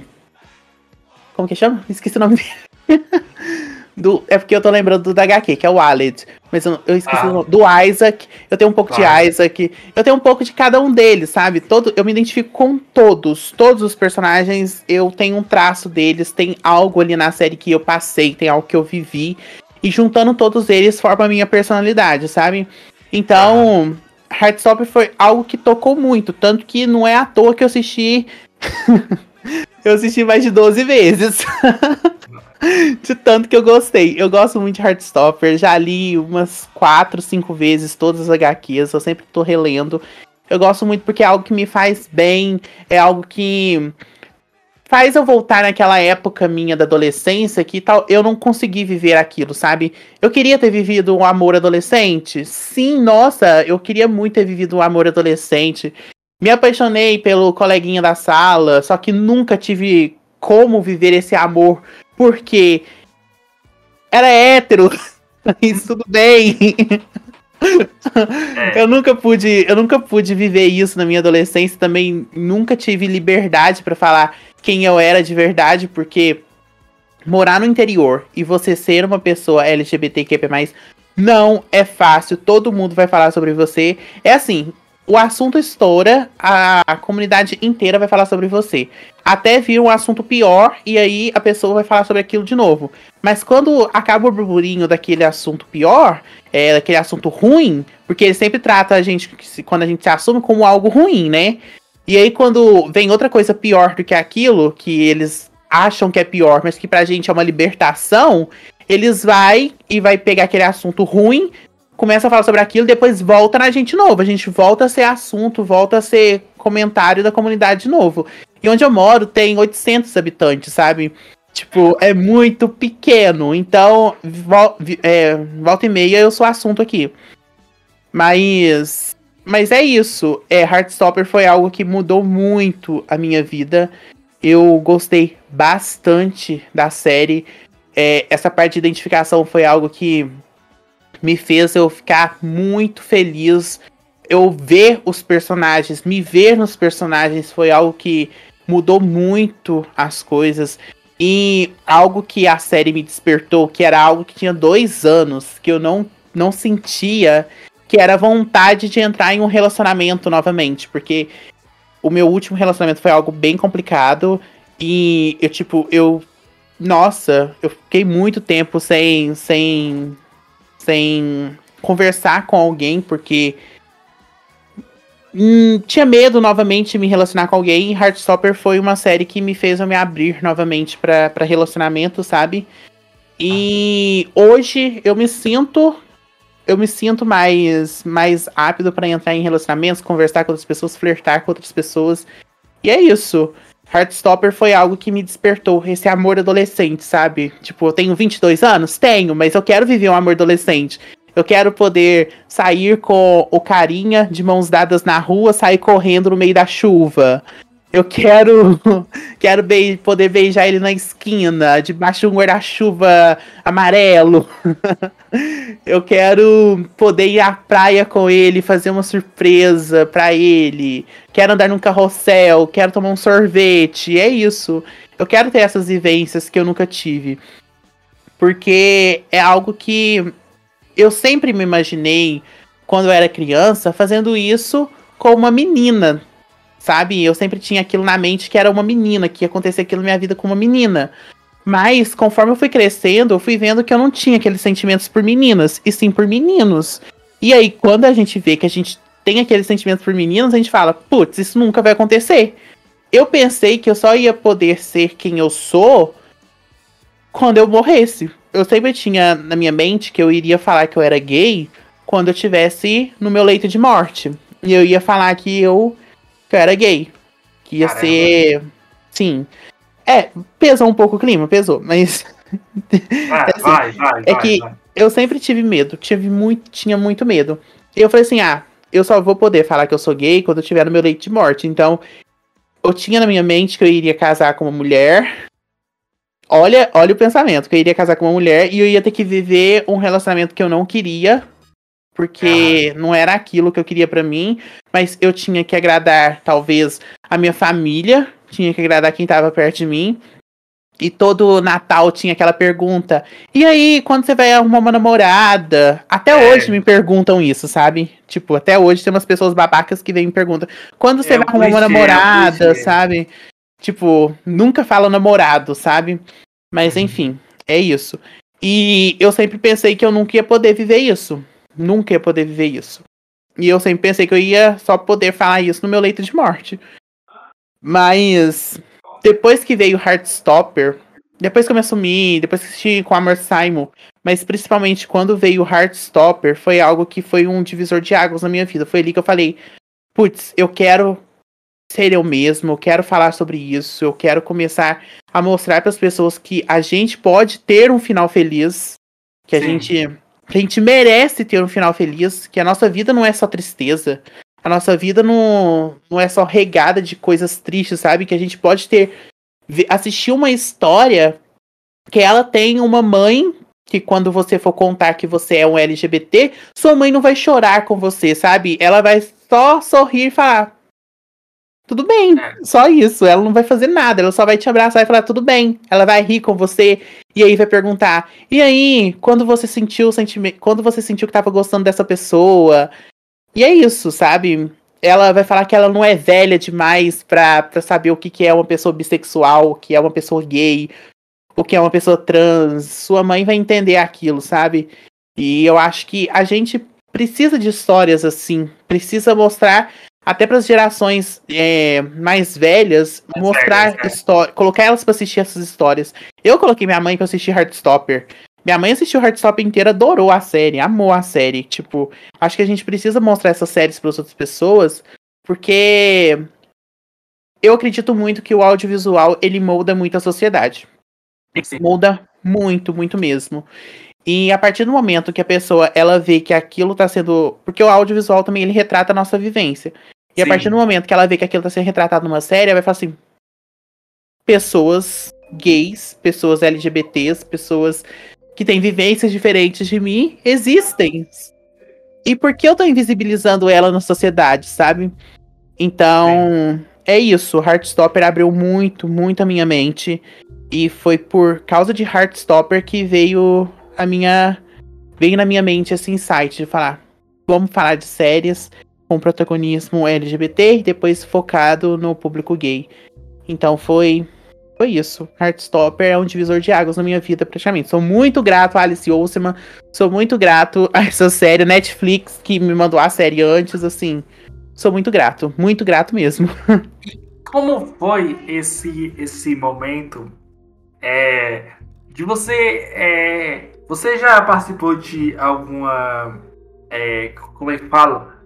Como que chama? Esqueci o nome dele. Do, é porque eu tô lembrando do HQ, que é o Aled. Mas eu, eu esqueci ah. o nome. Do Isaac. Eu tenho um pouco de Isaac. Eu tenho um pouco de cada um deles, sabe? Todo, eu me identifico com todos. Todos os personagens, eu tenho um traço deles. Tem algo ali na série que eu passei, tem algo que eu vivi. E juntando todos eles forma a minha personalidade, sabe? Então, ah. Heartstopper foi algo que tocou muito. Tanto que não é à toa que eu assisti. eu assisti mais de 12 vezes. de tanto que eu gostei. Eu gosto muito de Heartstopper. Já li umas 4, 5 vezes todas as HQs. Eu sempre tô relendo. Eu gosto muito porque é algo que me faz bem. É algo que faz eu voltar naquela época minha da adolescência que tal eu não consegui viver aquilo, sabe? Eu queria ter vivido um amor adolescente. Sim, nossa, eu queria muito ter vivido um amor adolescente. Me apaixonei pelo coleguinha da sala, só que nunca tive como viver esse amor porque era hétero. Isso tudo bem. É. Eu nunca pude, eu nunca pude viver isso na minha adolescência, também nunca tive liberdade para falar quem eu era de verdade, porque morar no interior e você ser uma pessoa LGBTQP+, não é fácil, todo mundo vai falar sobre você. É assim, o assunto estoura, a, a, comunidade inteira vai falar sobre você. Até vir um assunto pior e aí a pessoa vai falar sobre aquilo de novo. Mas quando acaba o burburinho daquele assunto pior, é, daquele assunto ruim, porque ele sempre trata a gente, quando a gente se assume, como algo ruim, né? E aí quando vem outra coisa pior do que aquilo, que eles acham que é pior, mas que pra gente é uma libertação, eles vai e vai pegar aquele assunto ruim, começa a falar sobre aquilo, depois volta na gente novo. A gente volta a ser assunto, volta a ser comentário da comunidade de novo. E onde eu moro tem 800 habitantes, sabe? Tipo, é muito pequeno. Então, é, volta e meia eu sou assunto aqui. Mas. Mas é isso. É, Heartstopper foi algo que mudou muito a minha vida. Eu gostei bastante da série é, essa parte de identificação foi algo que me fez eu ficar muito feliz. Eu ver os personagens, me ver nos personagens foi algo que mudou muito as coisas. E algo que a série me despertou, que era algo que tinha dois anos, que eu não, não sentia, que era vontade de entrar em um relacionamento novamente. Porque o meu último relacionamento foi algo bem complicado. E eu, tipo, eu nossa, eu fiquei muito tempo sem, sem, sem conversar com alguém, porque hum, tinha medo novamente de me relacionar com alguém. E Heartstopper foi uma série que me fez eu me abrir novamente para relacionamento, sabe? E hoje eu me sinto eu me sinto mais mais apto para entrar em relacionamentos, conversar com outras pessoas, flertar com outras pessoas. E é isso. Heartstopper foi algo que me despertou esse amor adolescente, sabe? Tipo, eu tenho 22 anos? Tenho, mas eu quero viver um amor adolescente. Eu quero poder sair com o carinha de mãos dadas na rua, sair correndo no meio da chuva. Eu quero quero be poder beijar ele na esquina, debaixo de um guarda-chuva amarelo. eu quero poder ir à praia com ele, fazer uma surpresa para ele. Quero andar num carrossel, quero tomar um sorvete. É isso. Eu quero ter essas vivências que eu nunca tive. Porque é algo que eu sempre me imaginei quando eu era criança fazendo isso com uma menina sabe? Eu sempre tinha aquilo na mente que era uma menina, que ia acontecer aquilo na minha vida com uma menina. Mas, conforme eu fui crescendo, eu fui vendo que eu não tinha aqueles sentimentos por meninas, e sim por meninos. E aí, quando a gente vê que a gente tem aqueles sentimentos por meninos, a gente fala, putz, isso nunca vai acontecer. Eu pensei que eu só ia poder ser quem eu sou quando eu morresse. Eu sempre tinha na minha mente que eu iria falar que eu era gay quando eu estivesse no meu leito de morte. E eu ia falar que eu que eu era gay. Que ia Caramba. ser. Sim. É, pesou um pouco o clima, pesou, mas. Ah, assim, vai, vai, é vai, que vai. eu sempre tive medo, tive muito, tinha muito medo. E eu falei assim: ah, eu só vou poder falar que eu sou gay quando eu tiver no meu leito de morte. Então, eu tinha na minha mente que eu iria casar com uma mulher. Olha, olha o pensamento, que eu iria casar com uma mulher e eu ia ter que viver um relacionamento que eu não queria porque não era aquilo que eu queria para mim, mas eu tinha que agradar talvez a minha família, tinha que agradar quem tava perto de mim. E todo Natal tinha aquela pergunta: "E aí, quando você vai arrumar uma namorada?" Até é. hoje me perguntam isso, sabe? Tipo, até hoje tem umas pessoas babacas que vêm me perguntam: "Quando você é, vai arrumar uma namorada?", sabe? Tipo, nunca fala namorado, sabe? Mas uhum. enfim, é isso. E eu sempre pensei que eu nunca ia poder viver isso nunca ia poder viver isso. E eu sempre pensei que eu ia só poder falar isso no meu leito de morte. Mas depois que veio Heartstopper, depois que eu me assumi, depois que assisti com Amor Simon, mas principalmente quando veio Heartstopper, foi algo que foi um divisor de águas na minha vida. Foi ali que eu falei, putz, eu quero ser eu mesmo, eu quero falar sobre isso, eu quero começar a mostrar para as pessoas que a gente pode ter um final feliz, que a Sim. gente a gente merece ter um final feliz, que a nossa vida não é só tristeza. A nossa vida não, não é só regada de coisas tristes, sabe? Que a gente pode ter. assistir uma história que ela tem uma mãe que quando você for contar que você é um LGBT, sua mãe não vai chorar com você, sabe? Ela vai só sorrir e falar: tudo bem. É. Só isso. Ela não vai fazer nada. Ela só vai te abraçar e falar, tudo bem. Ela vai rir com você. E aí vai perguntar: E aí, quando você sentiu o sentimento. Quando você sentiu que tava gostando dessa pessoa? E é isso, sabe? Ela vai falar que ela não é velha demais pra, pra saber o que, que é uma pessoa bissexual, o que é uma pessoa gay, o que é uma pessoa trans. Sua mãe vai entender aquilo, sabe? E eu acho que a gente precisa de histórias assim. Precisa mostrar até para as gerações é, mais velhas, é mostrar né? história, colocar elas para assistir essas histórias. Eu coloquei minha mãe para assistir Heartstopper. Minha mãe assistiu Heartstopper inteira, adorou a série, amou a série. Tipo, acho que a gente precisa mostrar essas séries para outras pessoas, porque eu acredito muito que o audiovisual ele molda muito a sociedade. Sim. Molda muito, muito mesmo. E a partir do momento que a pessoa ela vê que aquilo está sendo, porque o audiovisual também ele retrata a nossa vivência. E Sim. a partir do momento que ela vê que aquilo está sendo retratado numa série, ela vai falar assim: pessoas gays, pessoas LGBTs, pessoas que têm vivências diferentes de mim existem. E por que eu tô invisibilizando ela na sociedade, sabe? Então, Sim. é isso. Heartstopper abriu muito, muito a minha mente. E foi por causa de Heartstopper que veio a minha. Veio na minha mente esse insight de falar: vamos falar de séries com protagonismo LGBT e depois focado no público gay. Então foi foi isso. Heartstopper é um divisor de águas na minha vida, praticamente. Sou muito grato a Alice Olseman. Sou muito grato a essa série Netflix que me mandou a série antes, assim. Sou muito grato, muito grato mesmo. Como foi esse esse momento é, de você é, você já participou de alguma é, como é que fala?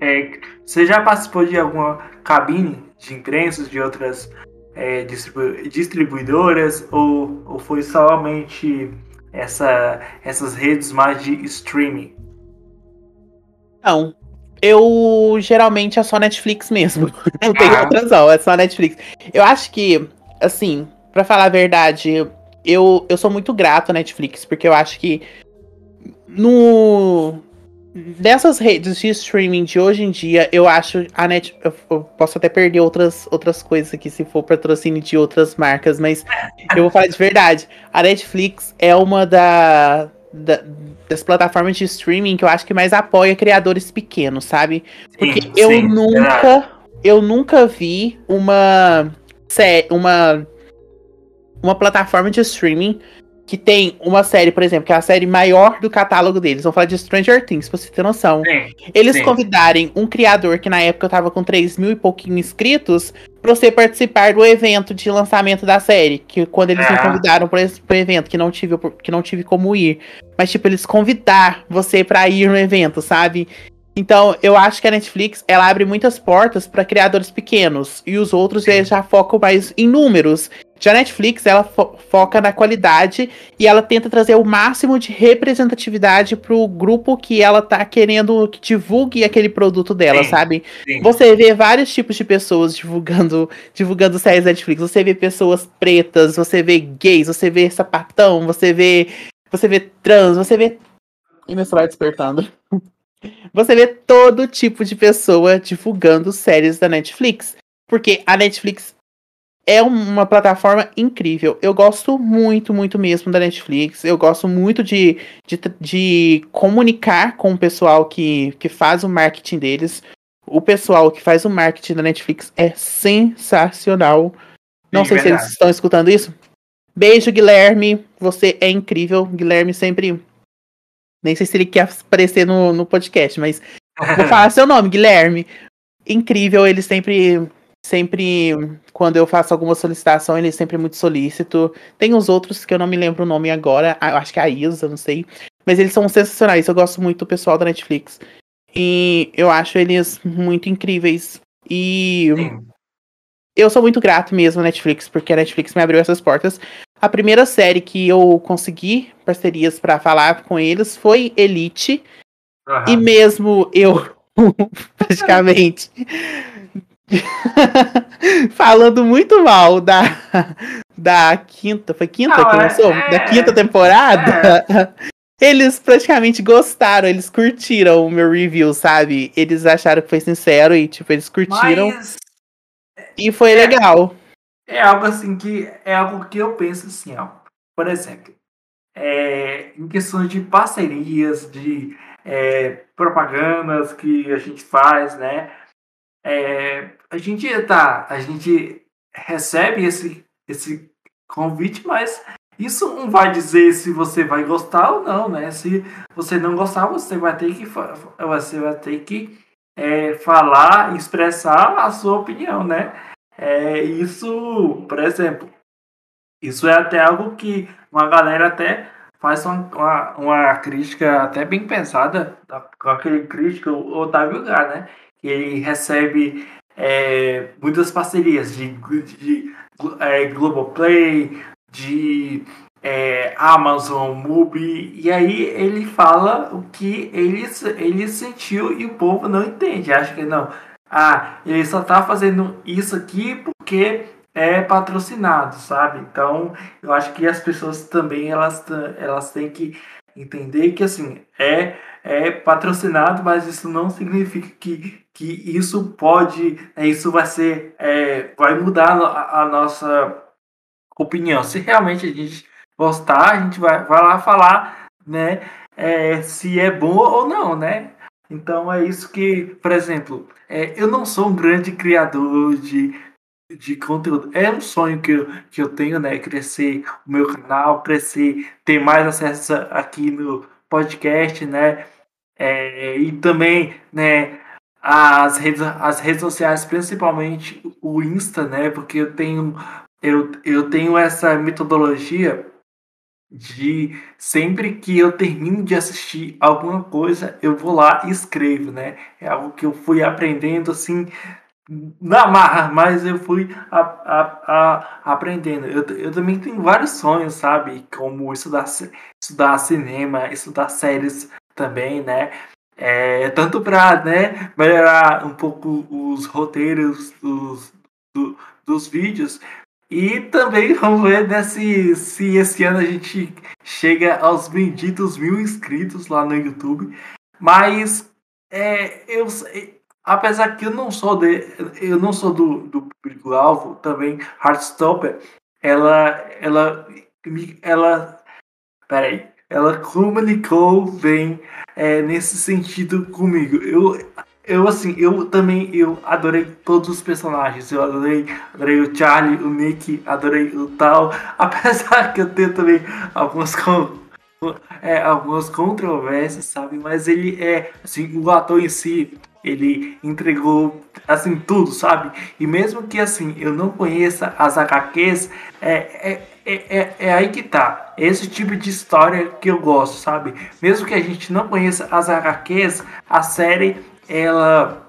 É, você já participou de alguma cabine de imprensa de outras é, distribu distribuidoras ou, ou foi somente essa, essas redes mais de streaming? Não. Eu geralmente é só Netflix mesmo. Não tem ah. outras não, é só Netflix. Eu acho que, assim, para falar a verdade, eu, eu sou muito grato à Netflix, porque eu acho que no dessas redes de streaming de hoje em dia, eu acho a net eu, posso até perder outras outras coisas aqui se for patrocínio de outras marcas, mas eu vou falar de verdade. A Netflix é uma da, da, das plataformas de streaming que eu acho que mais apoia criadores pequenos, sabe? Porque sim, eu sim, nunca eu nunca vi uma uma uma plataforma de streaming que tem uma série, por exemplo, que é a série maior do catálogo deles. Vamos falar de Stranger Things, pra você ter noção. Sim, Eles sim. convidarem um criador que na época tava com 3 mil e pouquinho inscritos pra você participar do evento de lançamento da série. Que quando eles me convidaram pro, pro evento, que não, tive, que não tive como ir. Mas, tipo, eles convidar você pra ir no evento, sabe? Então, eu acho que a Netflix, ela abre muitas portas para criadores pequenos. E os outros já focam mais em números. Já a Netflix, ela fo foca na qualidade e ela tenta trazer o máximo de representatividade pro grupo que ela tá querendo que divulgue aquele produto dela, sim, sabe? Sim. Você vê vários tipos de pessoas divulgando, divulgando séries da Netflix. Você vê pessoas pretas, você vê gays, você vê sapatão, você vê, você vê trans, você vê e meu celular despertando. Você vê todo tipo de pessoa divulgando séries da Netflix. Porque a Netflix é uma plataforma incrível. Eu gosto muito, muito mesmo da Netflix. Eu gosto muito de, de, de comunicar com o pessoal que, que faz o marketing deles. O pessoal que faz o marketing da Netflix é sensacional. Não Sim, sei verdade. se eles estão escutando isso. Beijo, Guilherme. Você é incrível. Guilherme sempre. Nem sei se ele quer aparecer no, no podcast, mas vou falar seu nome, Guilherme. Incrível, ele sempre sempre, quando eu faço alguma solicitação, ele é sempre muito solícito. Tem os outros que eu não me lembro o nome agora, eu acho que é a Isa, não sei. Mas eles são sensacionais, eu gosto muito do pessoal da Netflix. E eu acho eles muito incríveis. E Sim. eu sou muito grato mesmo à Netflix, porque a Netflix me abriu essas portas. A primeira série que eu consegui parcerias para falar com eles foi Elite. Uhum. E mesmo eu, praticamente, Falando muito mal da, da quinta, foi quinta que é, lançou? É, da quinta temporada. É. Eles praticamente gostaram, eles curtiram o meu review, sabe? Eles acharam que foi sincero e, tipo, eles curtiram. Mas E foi é, legal. É algo assim que é algo que eu penso assim, ó. Por exemplo, é, em questões de parcerias, de é, propagandas que a gente faz, né? É, a gente tá, a gente recebe esse, esse convite, mas isso não vai dizer se você vai gostar ou não, né? Se você não gostar, você vai ter que, você vai ter que é, falar, expressar a sua opinião, né? É, isso, por exemplo, isso é até algo que uma galera até faz uma, uma, crítica até bem pesada com aquele crítico, Otávio Gá, né? Ele recebe é, muitas parcerias de, de, é, Globoplay, de é, Amazon, Mubi, e aí ele fala o que ele, ele sentiu e o povo não entende. Acha que não. Ah, ele só tá fazendo isso aqui porque é patrocinado, sabe? Então, eu acho que as pessoas também elas, elas têm que entender que assim é é patrocinado, mas isso não significa que, que isso pode, é, isso vai ser, é, vai mudar a, a, nossa opinião. Se realmente a gente gostar, a gente vai, vai lá falar, né, é, se é bom ou não, né? Então é isso que, por exemplo, é, eu não sou um grande criador de, de conteúdo. É um sonho que eu, que eu tenho, né? Crescer o meu canal, crescer, ter mais acesso aqui no podcast, né? É, e também, né? As redes, as redes sociais, principalmente o Insta, né? Porque eu tenho, eu, eu tenho essa metodologia de sempre que eu termino de assistir alguma coisa, eu vou lá e escrevo, né? É algo que eu fui aprendendo assim na marra, mas eu fui a, a, a, aprendendo. Eu, eu também tenho vários sonhos, sabe? Como estudar, estudar cinema, estudar séries também, né? É, tanto para né, melhorar um pouco os roteiros dos, do, dos vídeos, e também vamos ver né, se, se esse ano a gente chega aos benditos mil inscritos lá no YouTube. Mas é, eu, apesar que eu não sou de, eu não sou do, do público-alvo, também Heartstopper, ela, ela, ela, peraí, ela comunicou bem é, nesse sentido comigo. Eu, eu assim, eu também eu adorei todos os personagens. Eu adorei, adorei o Charlie, o Nick, adorei o Tal. Apesar que eu tenho também algumas com, é, algumas controvérsias, sabe? Mas ele é assim, o ator em si, ele entregou assim tudo, sabe? E mesmo que assim eu não conheça as HQs, é, é, é, é, é aí que tá. Esse tipo de história que eu gosto, sabe? Mesmo que a gente não conheça as HQs, a série ela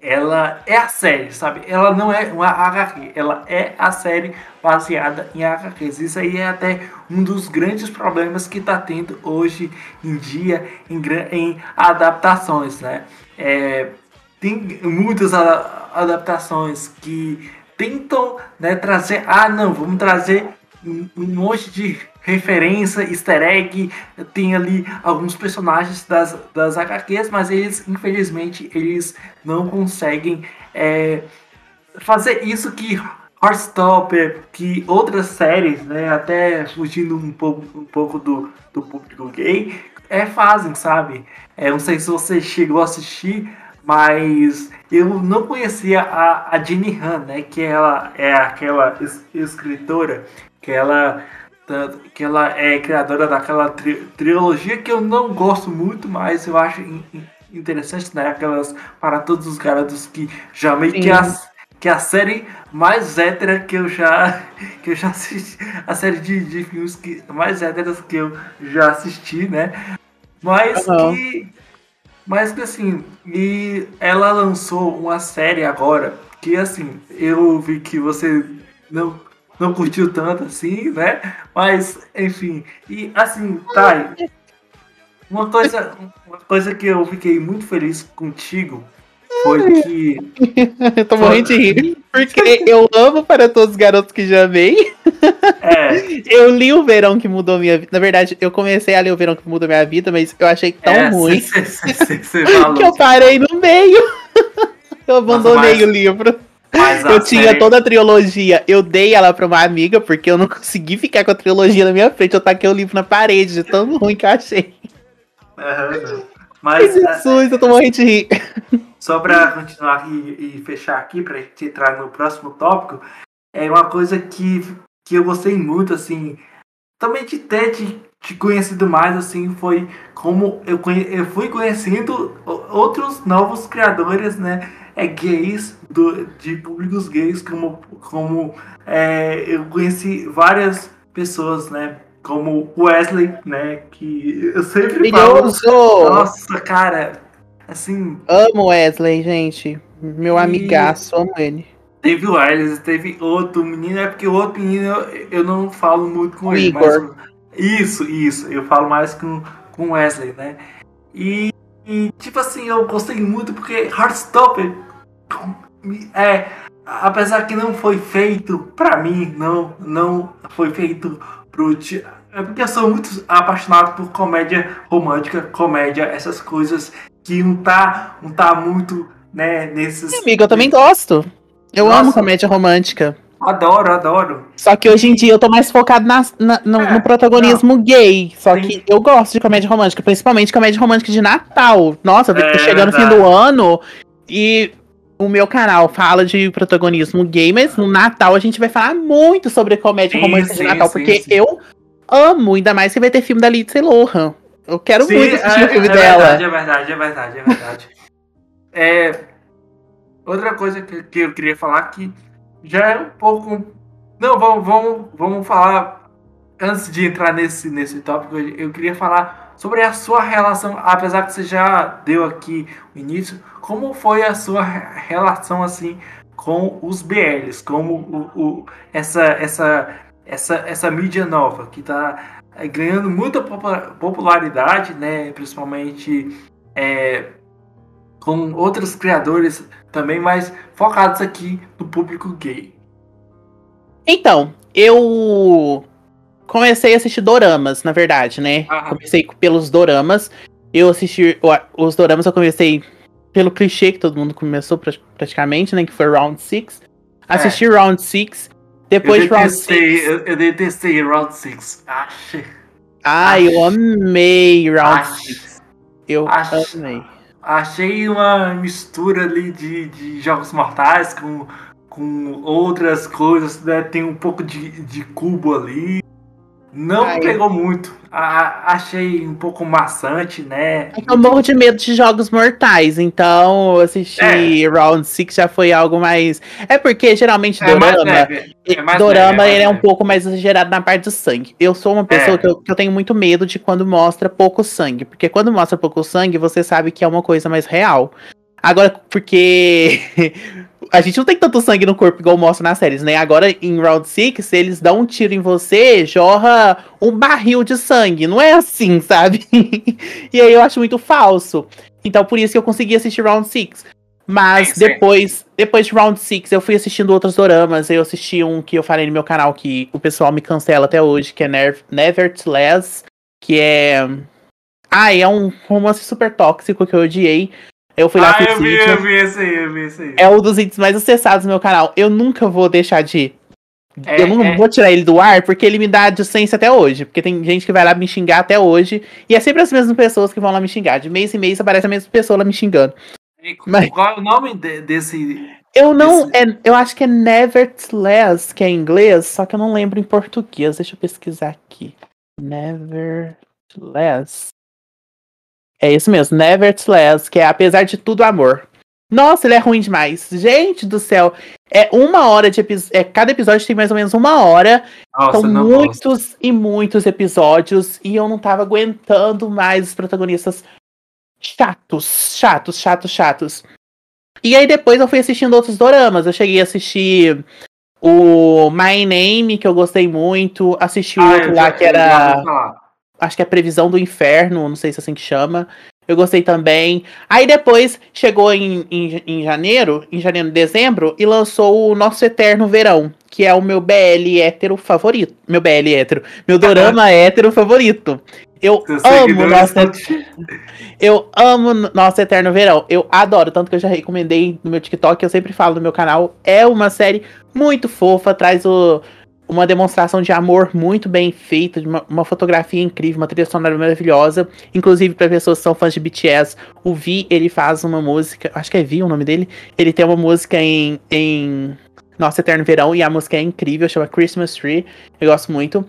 ela é a série, sabe? Ela não é uma HQ, ela é a série baseada em HQs. Isso aí é até um dos grandes problemas que está tendo hoje em dia em, em adaptações, né? É, tem muitas adaptações que tentam né, trazer, ah não, vamos trazer um, monte de referência, easter egg, tem ali alguns personagens das, das HQs, mas eles, infelizmente, eles não conseguem é, fazer isso que Heartstopper, que outras séries, né, até fugindo um pouco, um pouco do, do público gay, é, fazem, sabe? É, não sei se você chegou a assistir, mas eu não conhecia a, a Jenny Han, né, que ela é aquela es, escritora que ela que ela é criadora daquela tri trilogia que eu não gosto muito, mas eu acho interessante, né? Aquelas para todos os garotos que já meio que a, que a série mais hétera que eu já que eu já assisti, a série de, de filmes que mais héteras que eu já assisti, né? Mas uhum. que mas que assim, e ela lançou uma série agora que assim, eu vi que você não não curtiu tanto assim, né? Mas, enfim. E assim, Thay, uma coisa, uma coisa que eu fiquei muito feliz contigo foi que. eu tô morrendo de rir. Porque eu amo para todos os garotos que já amei. É. Eu li o verão que mudou minha vida. Na verdade, eu comecei a ler o verão que mudou minha vida, mas eu achei tão é, ruim cê, cê, cê, que eu parei no meio. Eu abandonei Nossa, mas... o livro. Eu tinha série... toda a trilogia. Eu dei ela pra uma amiga, porque eu não consegui ficar com a trilogia na minha frente. Eu taquei o livro na parede, de tão ruim que eu achei. Uhum. Mas. Jesus, eu tô morrendo de rir. Só pra continuar e, e fechar aqui, pra gente entrar no próximo tópico, é uma coisa que, que eu gostei muito, assim. Também de ter te, te conhecido mais, assim, foi como eu, conhe, eu fui conhecendo outros novos criadores, né? é, gays, do, de públicos gays, como, como é, eu conheci várias pessoas, né? Como Wesley, né? Que eu sempre falo. Nossa, cara, assim. Amo Wesley, gente. Meu amigaço, amo ele. Teve o Ailes, teve outro menino, é porque o outro menino eu, eu não falo muito com o ele. Igor. Mas, isso, isso. Eu falo mais com, com Wesley, né? E e, tipo assim, eu gostei muito porque Heartstopper é, apesar que não foi feito para mim, não, não foi feito pro é porque eu sou muito apaixonado por comédia romântica, comédia, essas coisas que não tá, não tá muito, né, nesses. amiga, eu também gosto. Eu Nossa. amo comédia romântica. Adoro, adoro. Só que hoje em dia eu tô mais focado na, na no, é, no, protagonismo não. gay. Só Sim. que eu gosto de comédia romântica, principalmente comédia romântica de Natal. Nossa, é, chegando o fim do ano e o meu canal fala de protagonismo gay, mas no Natal a gente vai falar muito sobre comédia sim, romântica sim, de Natal, sim, porque eu amo, ainda mais que vai ter filme da Lindsay Lohan. Eu quero muito assistir é, o filme é dela. Verdade, é verdade, é verdade, é verdade. é, outra coisa que, que eu queria falar que já é um pouco. Não, vamos, vamos, vamos falar. Antes de entrar nesse, nesse tópico, eu queria falar sobre a sua relação, apesar que você já deu aqui o início, como foi a sua relação assim com os BLs, como o, o essa, essa, essa, essa mídia nova que está é, ganhando muita popularidade, né? Principalmente é, com outros criadores também, mas focados aqui no público gay. Então, eu comecei a assistir doramas, na verdade, né? Ah. Comecei pelos doramas. Eu assisti os doramas, eu comecei pelo clichê que todo mundo começou praticamente, né? Que foi Round 6. Assisti é. Round 6. Depois eu Round 6. Eu, eu detestei Round 6. Achei. Ah, eu amei Round 6. Eu amei. Achei uma mistura ali de, de jogos mortais com, com outras coisas, né? Tem um pouco de, de cubo ali. Não Ai. pegou muito. A, achei um pouco maçante, né? É eu morro de medo de jogos mortais, então assistir é. Round 6 já foi algo mais. É porque geralmente é Dorama. É Dorama é ele é um pouco mais exagerado na parte do sangue. Eu sou uma pessoa é. que eu, que eu tenho muito medo de quando mostra pouco sangue. Porque quando mostra pouco sangue, você sabe que é uma coisa mais real. Agora, porque a gente não tem tanto sangue no corpo igual mostra nas séries, né? Agora, em Round 6, se eles dão um tiro em você, jorra um barril de sangue. Não é assim, sabe? e aí eu acho muito falso. Então, por isso que eu consegui assistir Round 6. Mas é, depois, depois de Round 6, eu fui assistindo outros doramas. Eu assisti um que eu falei no meu canal que o pessoal me cancela até hoje, que é Nevertheless, que é. Ah, é um romance super tóxico que eu odiei. Eu fui lá ah, eu vi, eu vi esse aí, eu vi esse aí. É um dos vídeos mais acessados no meu canal. Eu nunca vou deixar de. É, eu não é. vou tirar ele do ar porque ele me dá adicência até hoje. Porque tem gente que vai lá me xingar até hoje. E é sempre as mesmas pessoas que vão lá me xingar. De mês em mês aparece a mesma pessoa lá me xingando. E, Mas, qual é o nome de, desse. Eu não. Desse... É, eu acho que é Nevertheless, que é em inglês, só que eu não lembro em português. Deixa eu pesquisar aqui. Nevertheless. É isso mesmo, Nevertheless, que é apesar de tudo amor. Nossa, ele é ruim demais. Gente do céu. É uma hora de episódio. É, cada episódio tem mais ou menos uma hora. Nossa, São muitos gosto. e muitos episódios. E eu não tava aguentando mais os protagonistas chatos, chatos, chatos, chatos. E aí depois eu fui assistindo outros doramas. Eu cheguei a assistir o My Name, que eu gostei muito. Assisti o ah, outro lá que era acho que é Previsão do Inferno, não sei se é assim que chama. Eu gostei também. Aí depois chegou em, em, em janeiro, em janeiro, dezembro, e lançou o Nosso Eterno Verão, que é o meu BL hétero favorito. Meu BL hétero. Meu dorama hétero favorito. Eu amo nosso, Eu amo Nosso Eterno Verão. Eu adoro, tanto que eu já recomendei no meu TikTok, eu sempre falo no meu canal. É uma série muito fofa, traz o, uma demonstração de amor muito bem feita, uma, uma fotografia incrível, uma trilha sonora maravilhosa. Inclusive, para pessoas que são fãs de BTS, o Vi, ele faz uma música, acho que é Vi o nome dele. Ele tem uma música em, em Nosso Eterno Verão e a música é incrível, chama Christmas Tree. Eu gosto muito.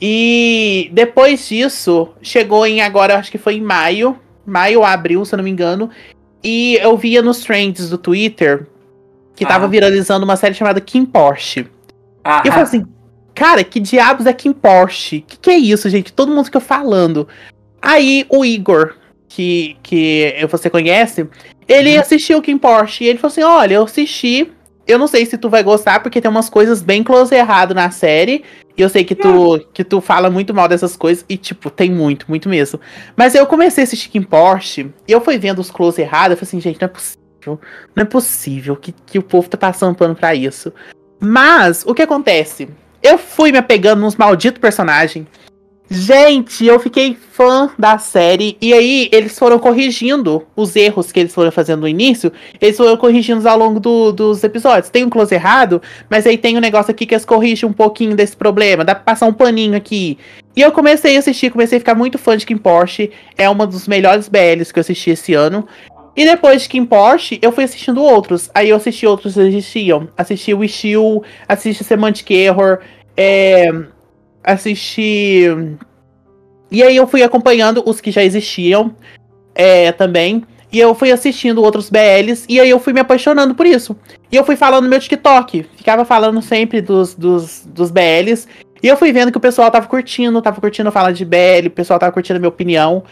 E depois disso, chegou em agora, acho que foi em maio, maio ou abril, se eu não me engano. E eu via nos trends do Twitter que ah. tava viralizando uma série chamada Kim Porsche. Ah. E eu falei assim, cara, que diabos é Kim Porsche? Que que é isso, gente? Todo mundo fica falando. Aí o Igor, que, que você conhece, ele uhum. assistiu Kim Porsche e ele falou assim: olha, eu assisti. Eu não sei se tu vai gostar, porque tem umas coisas bem close errado na série. E eu sei que tu, que tu fala muito mal dessas coisas. E, tipo, tem muito, muito mesmo. Mas eu comecei a assistir Kim Porsche. E eu fui vendo os close errados. Eu falei assim, gente, não é possível. Não é possível que, que o povo tá passando pano pra isso. Mas, o que acontece? Eu fui me apegando nos malditos personagens. Gente, eu fiquei fã da série. E aí, eles foram corrigindo os erros que eles foram fazendo no início. Eles foram corrigindo ao longo do, dos episódios. Tem um close errado, mas aí tem um negócio aqui que eles corrigem um pouquinho desse problema. Dá pra passar um paninho aqui. E eu comecei a assistir, comecei a ficar muito fã de Kim Porsche. É uma dos melhores BLs que eu assisti esse ano. E depois de Kim Porsche, eu fui assistindo outros. Aí eu assisti outros que existiam. Assisti Wish You, assisti Semantic Error, é, assisti. E aí eu fui acompanhando os que já existiam é, também. E eu fui assistindo outros BLs. E aí eu fui me apaixonando por isso. E eu fui falando no meu TikTok. Ficava falando sempre dos, dos, dos BLs. E eu fui vendo que o pessoal tava curtindo, tava curtindo falar de BL, o pessoal tava curtindo a minha opinião.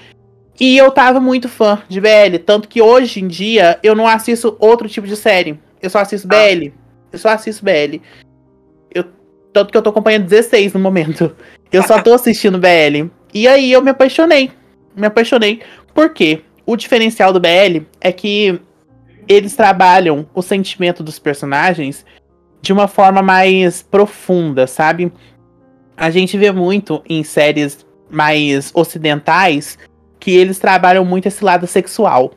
E eu tava muito fã de BL, tanto que hoje em dia eu não assisto outro tipo de série. Eu só assisto ah. BL. Eu só assisto BL. Eu, tanto que eu tô acompanhando 16 no momento. Eu só tô assistindo BL. E aí eu me apaixonei. Me apaixonei. Por quê? O diferencial do BL é que eles trabalham o sentimento dos personagens de uma forma mais profunda, sabe? A gente vê muito em séries mais ocidentais que eles trabalham muito esse lado sexual.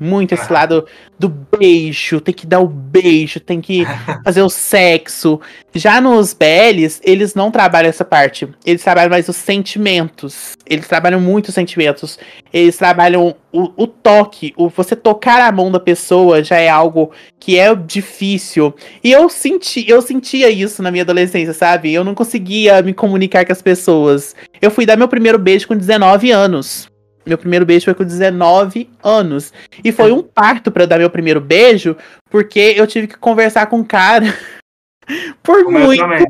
Muito esse lado do beijo, tem que dar o beijo, tem que fazer o sexo. Já nos BLs, eles não trabalham essa parte. Eles trabalham mais os sentimentos. Eles trabalham muito os sentimentos. Eles trabalham o, o toque. O você tocar a mão da pessoa já é algo que é difícil. E eu senti, eu sentia isso na minha adolescência, sabe? Eu não conseguia me comunicar com as pessoas. Eu fui dar meu primeiro beijo com 19 anos. Meu primeiro beijo foi com 19 anos. E foi um parto para dar meu primeiro beijo, porque eu tive que conversar com o cara por Como muito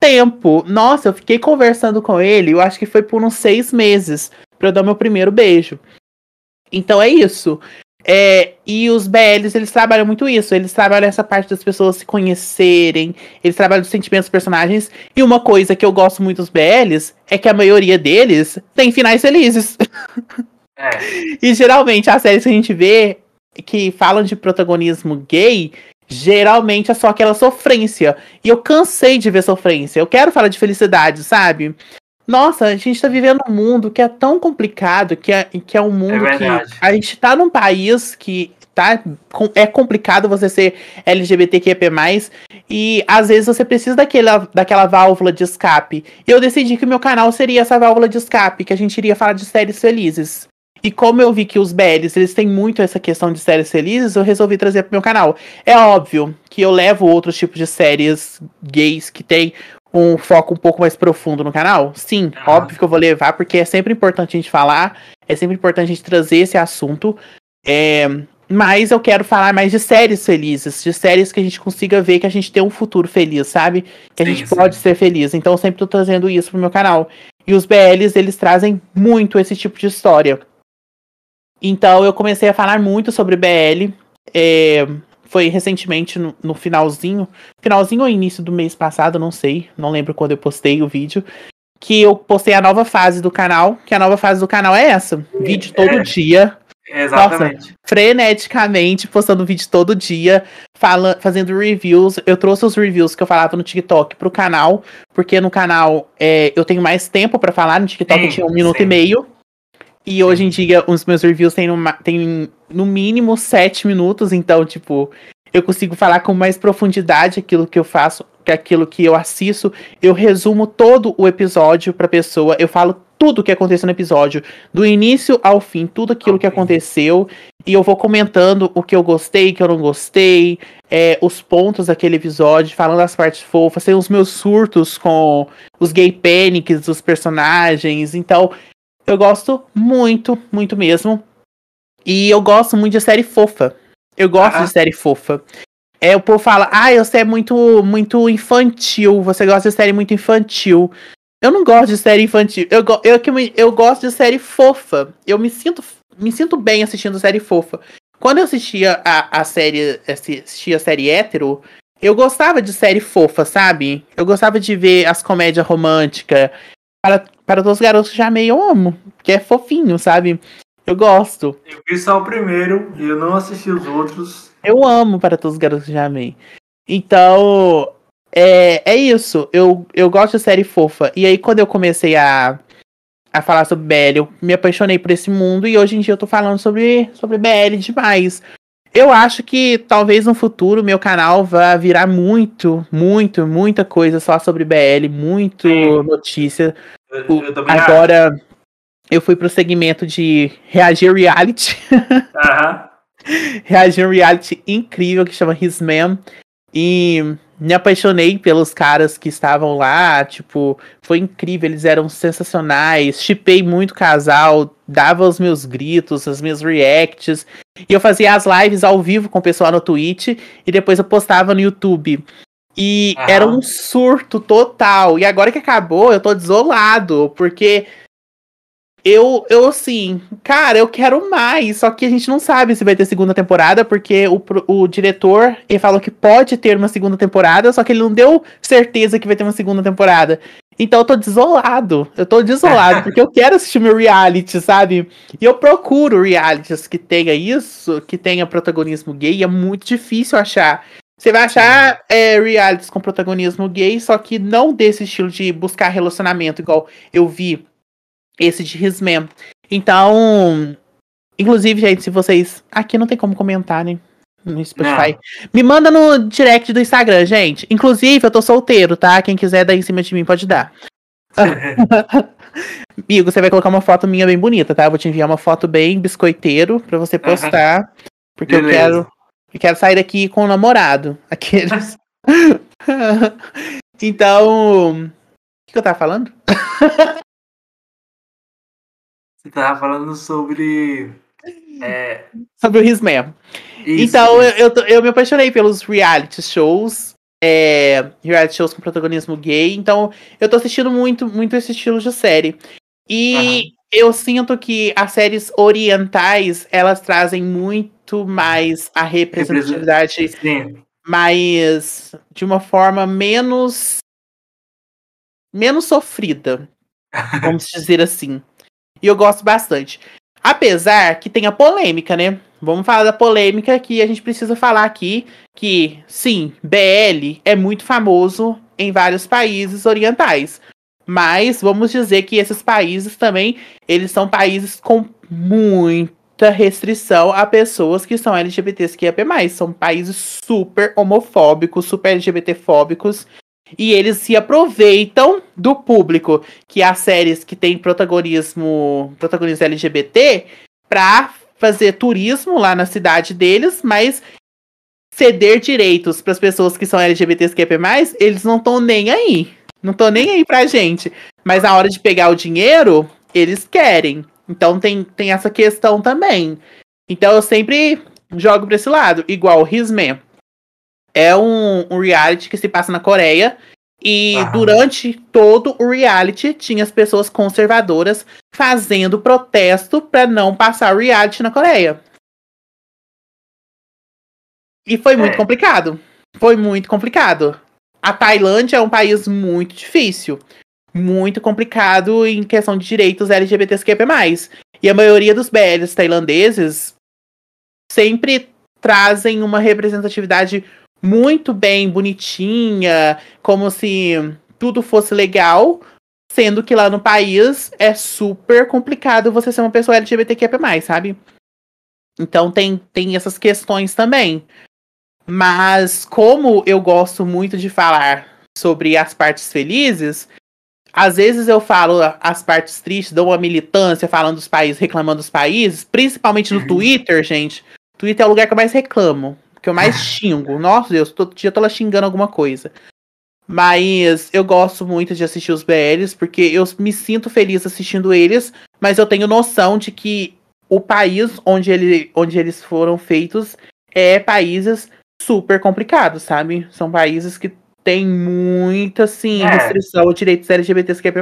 tempo. Nossa, eu fiquei conversando com ele, eu acho que foi por uns seis meses para eu dar meu primeiro beijo. Então é isso. É, e os BLs, eles trabalham muito isso. Eles trabalham essa parte das pessoas se conhecerem, eles trabalham os sentimentos dos personagens. E uma coisa que eu gosto muito dos BLs é que a maioria deles tem finais felizes. É. e geralmente as séries que a gente vê que falam de protagonismo gay, geralmente é só aquela sofrência. E eu cansei de ver sofrência. Eu quero falar de felicidade, sabe? Nossa, a gente tá vivendo um mundo que é tão complicado, que é, que é um mundo é que a gente tá num país que tá é complicado você ser LGBTQP+, e às vezes você precisa daquela, daquela válvula de escape. E eu decidi que o meu canal seria essa válvula de escape, que a gente iria falar de séries felizes. E como eu vi que os BLs, eles têm muito essa questão de séries felizes, eu resolvi trazer pro meu canal. É óbvio que eu levo outros tipos de séries gays que tem um foco um pouco mais profundo no canal? Sim, ah. óbvio que eu vou levar, porque é sempre importante a gente falar, é sempre importante a gente trazer esse assunto. É, mas eu quero falar mais de séries felizes, de séries que a gente consiga ver que a gente tem um futuro feliz, sabe? Que a sim, gente sim. pode ser feliz. Então eu sempre tô trazendo isso pro meu canal. E os BLs, eles trazem muito esse tipo de história. Então eu comecei a falar muito sobre BL. É, foi recentemente no, no, finalzinho, finalzinho ou início do mês passado, não sei, não lembro quando eu postei o vídeo, que eu postei a nova fase do canal, que a nova fase do canal é essa, vídeo todo é, dia. Exatamente. Nossa, freneticamente, postando vídeo todo dia, fala, fazendo reviews. Eu trouxe os reviews que eu falava no TikTok pro canal, porque no canal é, eu tenho mais tempo para falar, no TikTok sim, eu tinha um minuto sim. e meio. E hoje em dia os meus reviews têm, uma, têm no mínimo sete minutos, então, tipo, eu consigo falar com mais profundidade aquilo que eu faço, que aquilo que eu assisto. Eu resumo todo o episódio pra pessoa, eu falo tudo o que aconteceu no episódio, do início ao fim, tudo aquilo okay. que aconteceu, e eu vou comentando o que eu gostei, o que eu não gostei, é, os pontos daquele episódio, falando as partes fofas, tem os meus surtos com os gay panics dos personagens, então eu gosto muito, muito mesmo. E eu gosto muito de série fofa. Eu gosto ah. de série fofa. É, o povo fala, ah, você é muito, muito infantil, você gosta de série muito infantil. Eu não gosto de série infantil. Eu, eu, eu, eu gosto de série fofa. Eu me sinto, me sinto bem assistindo série fofa. Quando eu assistia a, a série, assistia a série hétero, eu gostava de série fofa, sabe? Eu gostava de ver as comédias românticas. Para, para todos os garotos já meio amo, que é fofinho, sabe? Eu gosto. Eu vi só o primeiro e eu não assisti os outros. Eu amo para todos os garotos já amei. Então, é, é isso. Eu, eu gosto de série fofa. E aí, quando eu comecei a, a falar sobre BL, eu me apaixonei por esse mundo e hoje em dia eu tô falando sobre, sobre BL demais. Eu acho que talvez no futuro meu canal vá virar muito, muito, muita coisa só sobre BL, muito Sim. notícia. Eu, eu Agora acho. Eu fui pro segmento de reagir reality. Uhum. reagir reality incrível que chama His Man. E me apaixonei pelos caras que estavam lá, tipo, foi incrível, eles eram sensacionais, chipei muito casal, dava os meus gritos, as minhas reacts, e eu fazia as lives ao vivo com o pessoal no Twitch, e depois eu postava no YouTube. E era um surto total. E agora que acabou, eu tô desolado, porque eu, eu assim, cara, eu quero mais. Só que a gente não sabe se vai ter segunda temporada, porque o, o diretor ele falou que pode ter uma segunda temporada, só que ele não deu certeza que vai ter uma segunda temporada. Então eu tô desolado. Eu tô desolado, porque eu quero assistir meu reality, sabe? E eu procuro realities que tenha isso, que tenha protagonismo gay, é muito difícil achar. Você vai achar é, realities com protagonismo gay, só que não desse estilo de buscar relacionamento, igual eu vi esse de Hisman. Então, inclusive, gente, se vocês. Aqui não tem como comentar, né? No Spotify. Não. Me manda no direct do Instagram, gente. Inclusive, eu tô solteiro, tá? Quem quiser dar em cima de mim pode dar. Amigo, você vai colocar uma foto minha bem bonita, tá? Eu vou te enviar uma foto bem biscoiteiro pra você postar. Uhum. Porque Beleza. eu quero. Eu quero sair daqui com o namorado. Aqueles. então. O que, que eu tava falando? Você tava falando sobre. É... Sobre o Risman. Então. Eu, eu, eu, me apaixonei pelos reality shows. É, reality shows com protagonismo gay. Então, eu tô assistindo muito, muito esse estilo de série. E uhum. eu sinto que as séries orientais, elas trazem muito mais a representatividade. Sim. Mas de uma forma menos. menos sofrida. Vamos dizer assim. E eu gosto bastante. Apesar que tem a polêmica, né? Vamos falar da polêmica que a gente precisa falar aqui. Que, sim, BL é muito famoso em vários países orientais. Mas vamos dizer que esses países também, eles são países com muita restrição a pessoas que são LGBTs que é São países super homofóbicos, super LGBTfóbicos. E eles se aproveitam do público, que as séries que tem protagonismo, protagonismo LGBT, pra fazer turismo lá na cidade deles, mas ceder direitos para as pessoas que são LGBTQP+, eles não estão nem aí. Não estão nem aí pra gente. Mas na hora de pegar o dinheiro, eles querem. Então tem, tem essa questão também. Então eu sempre jogo pra esse lado. Igual Hisman é um, um reality que se passa na Coreia. E Aham. durante todo o reality tinha as pessoas conservadoras fazendo protesto para não passar o reality na Coreia. E foi muito é. complicado. Foi muito complicado. A Tailândia é um país muito difícil. Muito complicado em questão de direitos LGBTQP+. E a maioria dos BLs tailandeses sempre trazem uma representatividade muito bem bonitinha, como se tudo fosse legal, sendo que lá no país é super complicado você ser uma pessoa LGBTQIA+, sabe? Então tem, tem essas questões também. Mas como eu gosto muito de falar sobre as partes felizes, às vezes eu falo as partes tristes, dou uma militância falando dos países, reclamando dos países, principalmente no uhum. Twitter, gente. Twitter é o lugar que eu mais reclamo, que eu mais xingo. Nossa Deus, todo dia eu tô lá xingando alguma coisa. Mas eu gosto muito de assistir os BLs, porque eu me sinto feliz assistindo eles, mas eu tenho noção de que o país onde, ele, onde eles foram feitos é países super complicados, sabe? São países que têm muita, assim, é. restrição aos direitos LGBTQIA+.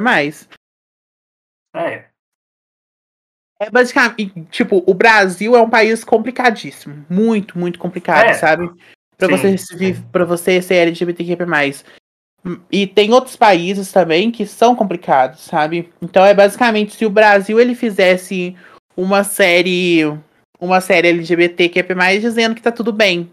É. É basicamente, tipo, o Brasil é um país complicadíssimo. Muito, muito complicado, é. sabe? Pra sim, você, sim. Pra você ser LGBTQIA+. E tem outros países também que são complicados, sabe? Então é basicamente se o Brasil ele fizesse uma série uma série LGBT que é mais dizendo que tá tudo bem.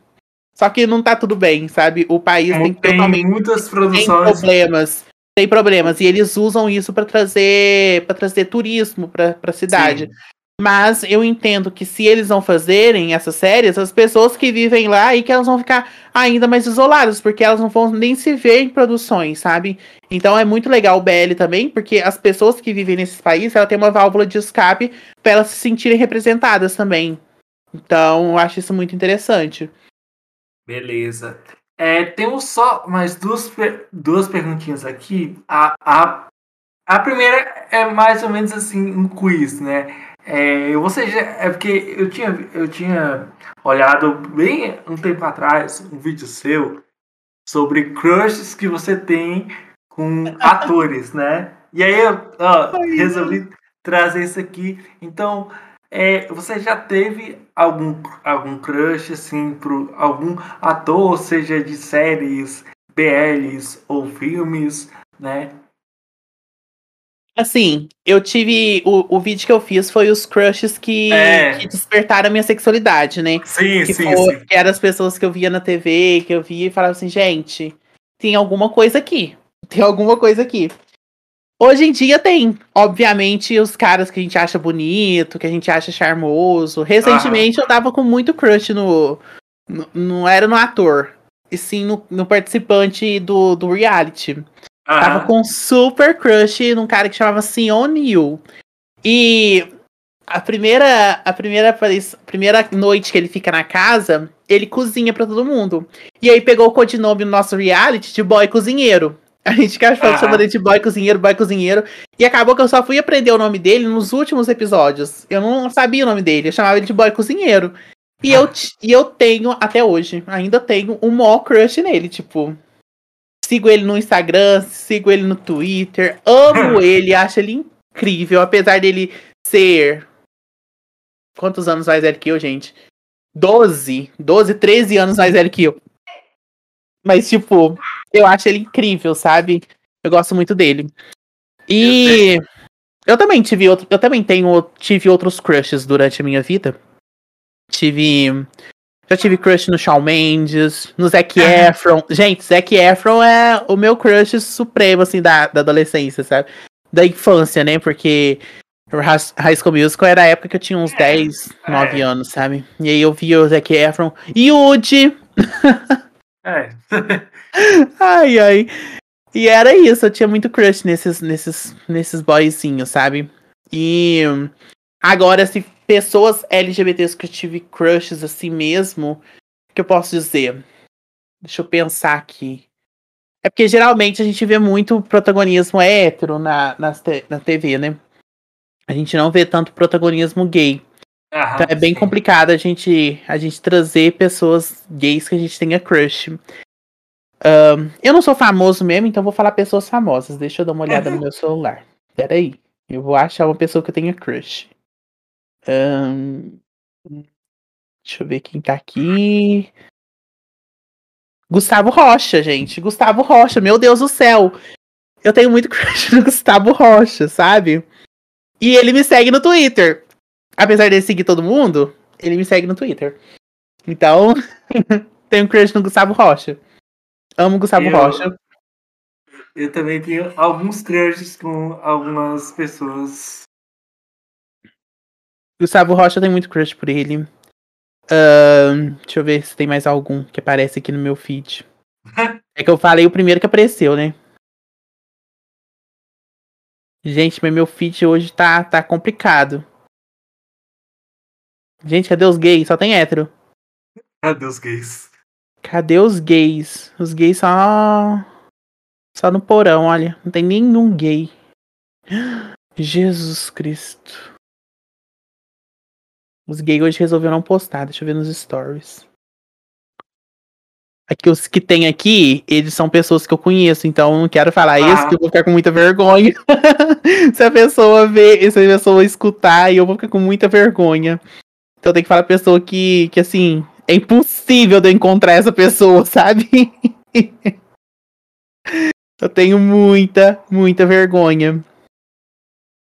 Só que não tá tudo bem, sabe? O país é, tem, tem totalmente muitas produções tem problemas. Tem problemas e eles usam isso para trazer para trazer turismo para a cidade. Sim. Mas eu entendo que se eles vão fazerem essas séries, as pessoas que vivem lá e que elas vão ficar ainda mais isoladas, porque elas não vão nem se ver em produções, sabe? Então é muito legal o BL também, porque as pessoas que vivem nesses países, ela tem uma válvula de escape para elas se sentirem representadas também. Então, eu acho isso muito interessante. Beleza. É, temos só mais duas, duas perguntinhas aqui. A, a, a primeira é mais ou menos assim um quiz, né? É, você já, é porque eu tinha, eu tinha olhado bem um tempo atrás um vídeo seu sobre crushes que você tem com atores, né? E aí eu ó, resolvi trazer isso aqui. Então, é, você já teve algum, algum crush assim por algum ator, seja de séries, BLs ou filmes, né? Assim, eu tive. O, o vídeo que eu fiz foi os crushes que, é. que despertaram a minha sexualidade, né? Sim, que sim, foi, sim. Que eram as pessoas que eu via na TV, que eu via e falava assim, gente, tem alguma coisa aqui. Tem alguma coisa aqui. Hoje em dia tem, obviamente, os caras que a gente acha bonito, que a gente acha charmoso. Recentemente eu tava com muito crush no. no não era no ator, e sim no, no participante do, do reality. Uhum. Tava com super crush num cara que chamava Sion Neil. E a primeira, a primeira, a primeira noite que ele fica na casa, ele cozinha para todo mundo. E aí pegou o codinome no nosso reality de boy cozinheiro. A gente ficava ah. chamando ele de boy cozinheiro, boy cozinheiro. E acabou que eu só fui aprender o nome dele nos últimos episódios. Eu não sabia o nome dele, eu chamava ele de boy cozinheiro. E, ah. eu, e eu tenho, até hoje, ainda tenho um maior crush nele, tipo. Sigo ele no Instagram, sigo ele no Twitter, amo ele, acho ele incrível, apesar dele ser. Quantos anos mais velho que eu, gente? 12, 12, 13 anos mais velho que eu. Mas, tipo, eu acho ele incrível, sabe? Eu gosto muito dele. E eu também tive outro, eu também tenho tive outros crushes durante a minha vida. Tive já tive crush no Shawn Mendes, no Zac Efron. Gente, Zac Efron é o meu crush supremo, assim, da, da adolescência, sabe? Da infância, né? Porque High School Musical era a época que eu tinha uns 10, 9 é. anos, sabe? E aí eu via o Zac Efron. E Woody! É. ai, ai. E era isso, eu tinha muito crush nesses, nesses, nesses boyzinhos, sabe? E agora, se pessoas LGBTs que eu tive crushes assim mesmo, que eu posso dizer? Deixa eu pensar aqui. É porque geralmente a gente vê muito protagonismo hétero na, na, na TV, né? A gente não vê tanto protagonismo gay. Aham, então é bem sim. complicado a gente, a gente trazer pessoas gays que a gente tenha crush. Um, eu não sou famoso mesmo, então vou falar pessoas famosas. Deixa eu dar uma olhada no meu celular. Pera aí. Eu vou achar uma pessoa que eu tenha crush. Um, deixa eu ver quem tá aqui. Gustavo Rocha, gente. Gustavo Rocha, meu Deus do céu. Eu tenho muito crush no Gustavo Rocha, sabe? E ele me segue no Twitter. Apesar de seguir todo mundo, ele me segue no Twitter. Então, tenho crush no Gustavo Rocha. Amo Gustavo Eu- Rocha. Eu também tenho alguns crushes com algumas pessoas. Gustavo Rocha tem muito crush por ele. Ahn, deixa eu ver se tem mais algum que aparece aqui no meu feed. É que eu falei o primeiro que apareceu, né? Gente, mas meu feed hoje tá, tá complicado. Gente, cadê os gays? Só tem hétero. Cadê os gays? Cadê os gays? Os gays só. Só no porão, olha. Não tem nenhum gay. Jesus Cristo. Os gays hoje resolveram não postar. Deixa eu ver nos stories. Aqui, os que tem aqui, eles são pessoas que eu conheço, então não quero falar isso, Ah. que eu vou ficar com muita vergonha. se a pessoa ver, se a pessoa escutar, eu vou ficar com muita vergonha. Então eu tenho que falar pra pessoa que, que assim, é impossível de eu encontrar essa pessoa, sabe? eu tenho muita, muita vergonha.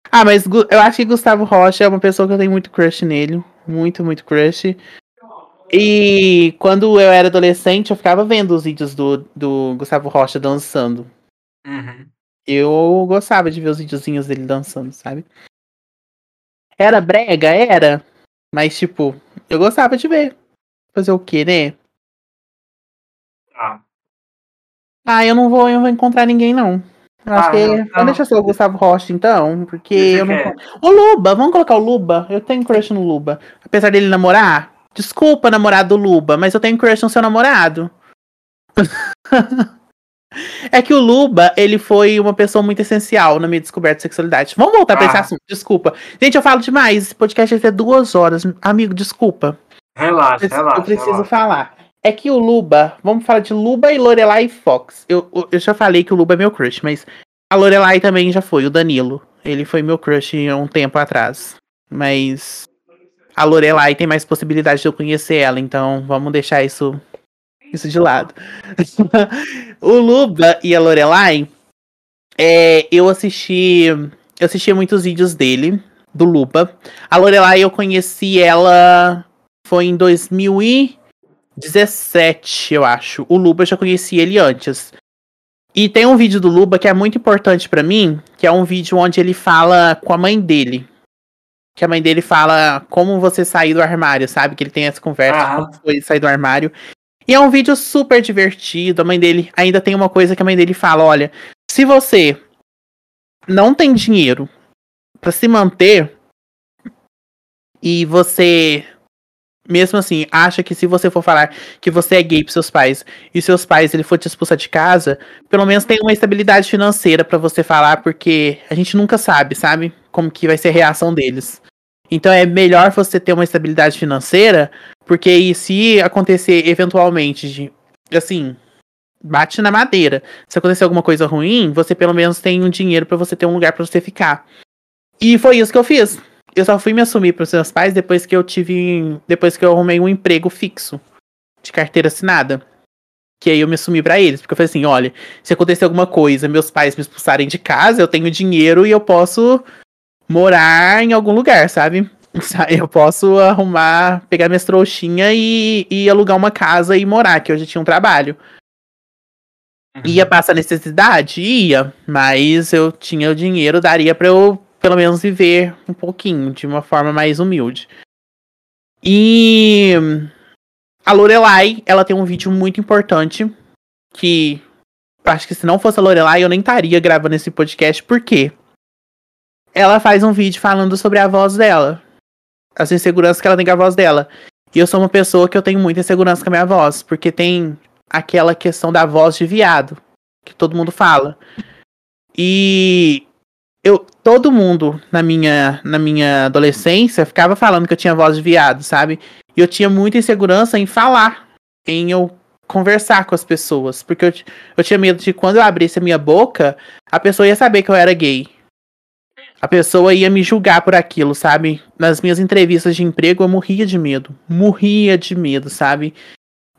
Ah, mas eu acho que Gustavo Rocha é uma pessoa que eu tenho muito crush nele. Muito, muito crush. E quando eu era adolescente, eu ficava vendo os vídeos do, do Gustavo Rocha dançando. Uhum. Eu gostava de ver os videozinhos dele dançando, sabe? Era brega, era. Mas, tipo, eu gostava de ver. Fazer o quê, né? Ah, Ah, eu não vou, eu vou encontrar ninguém, não. Eu acho Ah, que. não, não. Deixar só o Gustavo Rocha, então. Porque eu não. quer? O Luba, vamos colocar o Luba. Eu tenho crush no Luba. Apesar dele namorar. Desculpa, namorado do Luba, mas eu tenho crush no seu namorado. é que o Luba, ele foi uma pessoa muito essencial na minha descoberta de sexualidade. Vamos voltar pra esse Ah. assunto, desculpa. Gente, eu falo demais. Esse podcast vai ter duas horas. Amigo, desculpa. relaxa, Eu relaxa. preciso relaxa. falar. É que o Luba, vamos falar de Luba e Lorelai Fox. Eu, eu- eu já falei que o Luba é meu crush, mas a Lorelai também já foi, o Danilo. Ele foi meu crush há um tempo atrás. Mas a Lorelai tem mais possibilidade de eu conhecer ela, então vamos deixar isso, isso de lado. o Luba e a Lorelai, é, eu assisti. Eu assisti muitos vídeos dele, do Luba. A Lorelai eu conheci ela foi em 2017, eu acho. O Luba eu já conheci ele antes. E tem um vídeo do Luba que é muito importante pra mim, que é um vídeo onde ele fala com a mãe dele. Que a mãe dele fala como você sair do armário, sabe? Que ele tem essa conversa, Aham. como foi sair do armário. E é um vídeo super divertido. A mãe dele ainda tem uma coisa que a mãe dele fala: olha, se você não tem dinheiro pra se manter e você mesmo assim acha que se você for falar que você é gay pros seus pais e seus pais ele for te expulsar de casa, pelo menos tem uma estabilidade financeira pra você falar, porque a gente nunca sabe, sabe? Como que vai ser a reação deles. Então é melhor você ter uma estabilidade financeira, porque se acontecer eventualmente de assim, bate na madeira. Se acontecer alguma coisa ruim, você pelo menos tem um dinheiro pra você ter um lugar pra você ficar. E foi isso que eu fiz. Eu só fui me assumir pros meus pais depois que eu tive. Depois que eu arrumei um emprego fixo. De carteira assinada. Que aí eu me assumi pra eles. Porque eu falei assim: olha, se acontecer alguma coisa, meus pais me expulsarem de casa, eu tenho dinheiro e eu posso morar em algum lugar, sabe? Eu posso arrumar, pegar minhas trouxinhas e, e alugar uma casa e morar, que eu já tinha um trabalho. Ia passar necessidade? Ia, mas eu tinha o dinheiro, daria pra eu pelo menos viver um pouquinho, de uma forma mais humilde. E a Lorelai, ela tem um vídeo muito importante que acho que se não fosse a Lorelai, eu nem estaria gravando esse podcast, por quê? Ela faz um vídeo falando sobre a voz dela. As inseguranças que ela tem com a voz dela. E eu sou uma pessoa que eu tenho muita insegurança com a minha voz, porque tem aquela questão da voz de viado, que todo mundo fala. E eu todo mundo na minha na minha adolescência ficava falando que eu tinha voz de viado, sabe? E eu tinha muita insegurança em falar, em eu conversar com as pessoas, porque eu, eu tinha medo de quando eu abrisse a minha boca, a pessoa ia saber que eu era gay. A pessoa ia me julgar por aquilo, sabe? Nas minhas entrevistas de emprego eu morria de medo, morria de medo, sabe?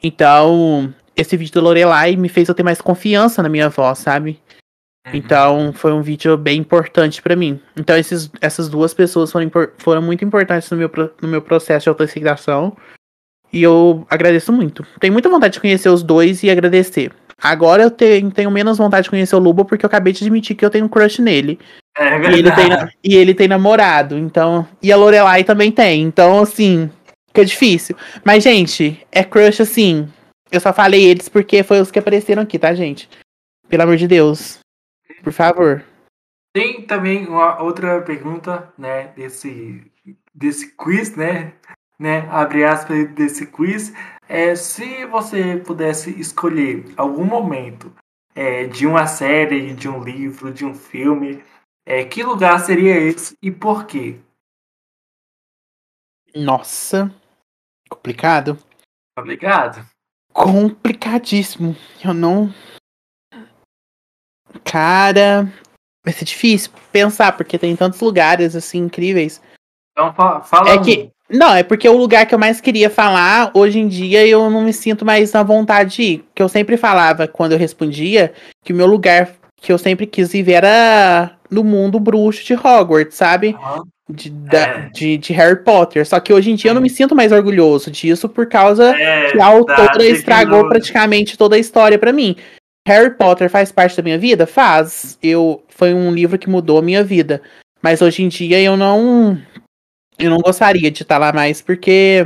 Então, esse vídeo do Lorelai me fez eu ter mais confiança na minha voz, sabe? Então foi um vídeo bem importante pra mim. Então esses, essas duas pessoas foram, foram muito importantes no meu, no meu processo de autoaceitação. E eu agradeço muito. Tenho muita vontade de conhecer os dois e agradecer. Agora eu tenho, tenho menos vontade de conhecer o Lubo porque eu acabei de admitir que eu tenho um crush nele. É E ele, tem, e ele tem namorado, então. E a Lorelai também tem. Então, assim, fica difícil. Mas, gente, é crush assim. Eu só falei eles porque foi os que apareceram aqui, tá, gente? Pelo amor de Deus. Por favor. Tem também uma outra pergunta, né, desse, desse quiz, né, né, abre aspas desse quiz, é se você pudesse escolher algum momento é, de uma série, de um livro, de um filme, é, que lugar seria esse e por quê? Nossa. Complicado. Obrigado. Complicadíssimo. Eu não. Cara. Vai ser difícil pensar, porque tem tantos lugares, assim, incríveis. Então fa- fala É um. que. Não, é porque o lugar que eu mais queria falar, hoje em dia eu não me sinto mais na vontade de ir. Que eu sempre falava quando eu respondia que o meu lugar que eu sempre quis viver era no mundo bruxo de Hogwarts, sabe? Aham. De, da- É. de, de Harry Potter. Só que hoje em dia eu não me sinto mais orgulhoso disso por causa É, que a autora estragou J.K. praticamente toda a história pra mim. Harry Potter faz parte da minha vida? Faz. Eu foi um livro que mudou a minha vida. Mas hoje em dia eu não eu não gostaria de estar lá mais porque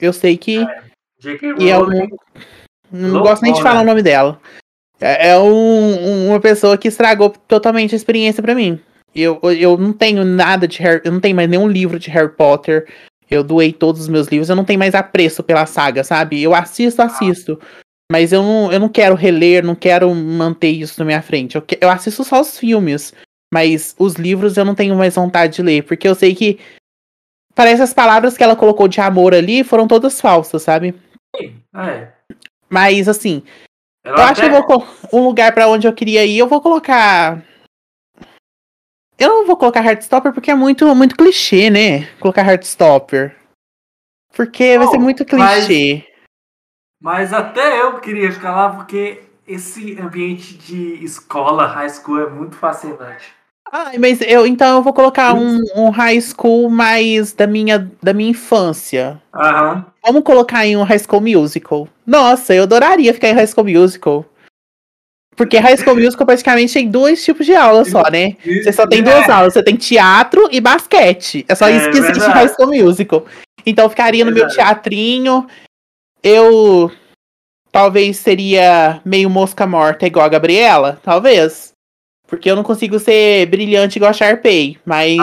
eu sei que J.K. e é um, Rowling, não Loucona. gosto nem de falar o nome dela. É, é um- um- uma pessoa que estragou totalmente a experiência pra mim. Eu, eu não tenho nada de Harry, eu não tenho mais nenhum livro de Harry Potter. Eu doei todos os meus livros, eu não tenho mais apreço pela saga, sabe? Eu assisto, assisto. Mas eu não, eu não quero reler, não quero manter isso na minha frente. Eu, eu assisto só os filmes. Mas os livros eu não tenho mais vontade de ler. Porque eu sei que. Parece as palavras que ela colocou de amor ali foram todas falsas, sabe? É. Mas assim, Ela eu acho que até- eu vou um lugar pra onde eu queria ir, eu vou colocar. Eu não vou colocar Heartstopper porque é muito, muito clichê, né? Colocar Heartstopper. Porque vai ser muito mas- clichê. Mas até eu queria ficar lá porque esse ambiente de escola, high school, é muito fascinante. Ai, mas eu então eu vou colocar um, um high school mais da minha, da minha infância. Aham. Vamos colocar em um high school musical. Nossa, eu adoraria ficar em high school musical. Porque high school musical praticamente tem dois tipos de aula só, né? Você só tem duas É, aulas, você tem teatro e basquete. É só É isso que existe em. High School Musical. Então eu ficaria no meu teatrinho. Eu talvez seria meio mosca morta igual a Gabriela, talvez. Porque eu não consigo ser brilhante igual a Sharpay, mas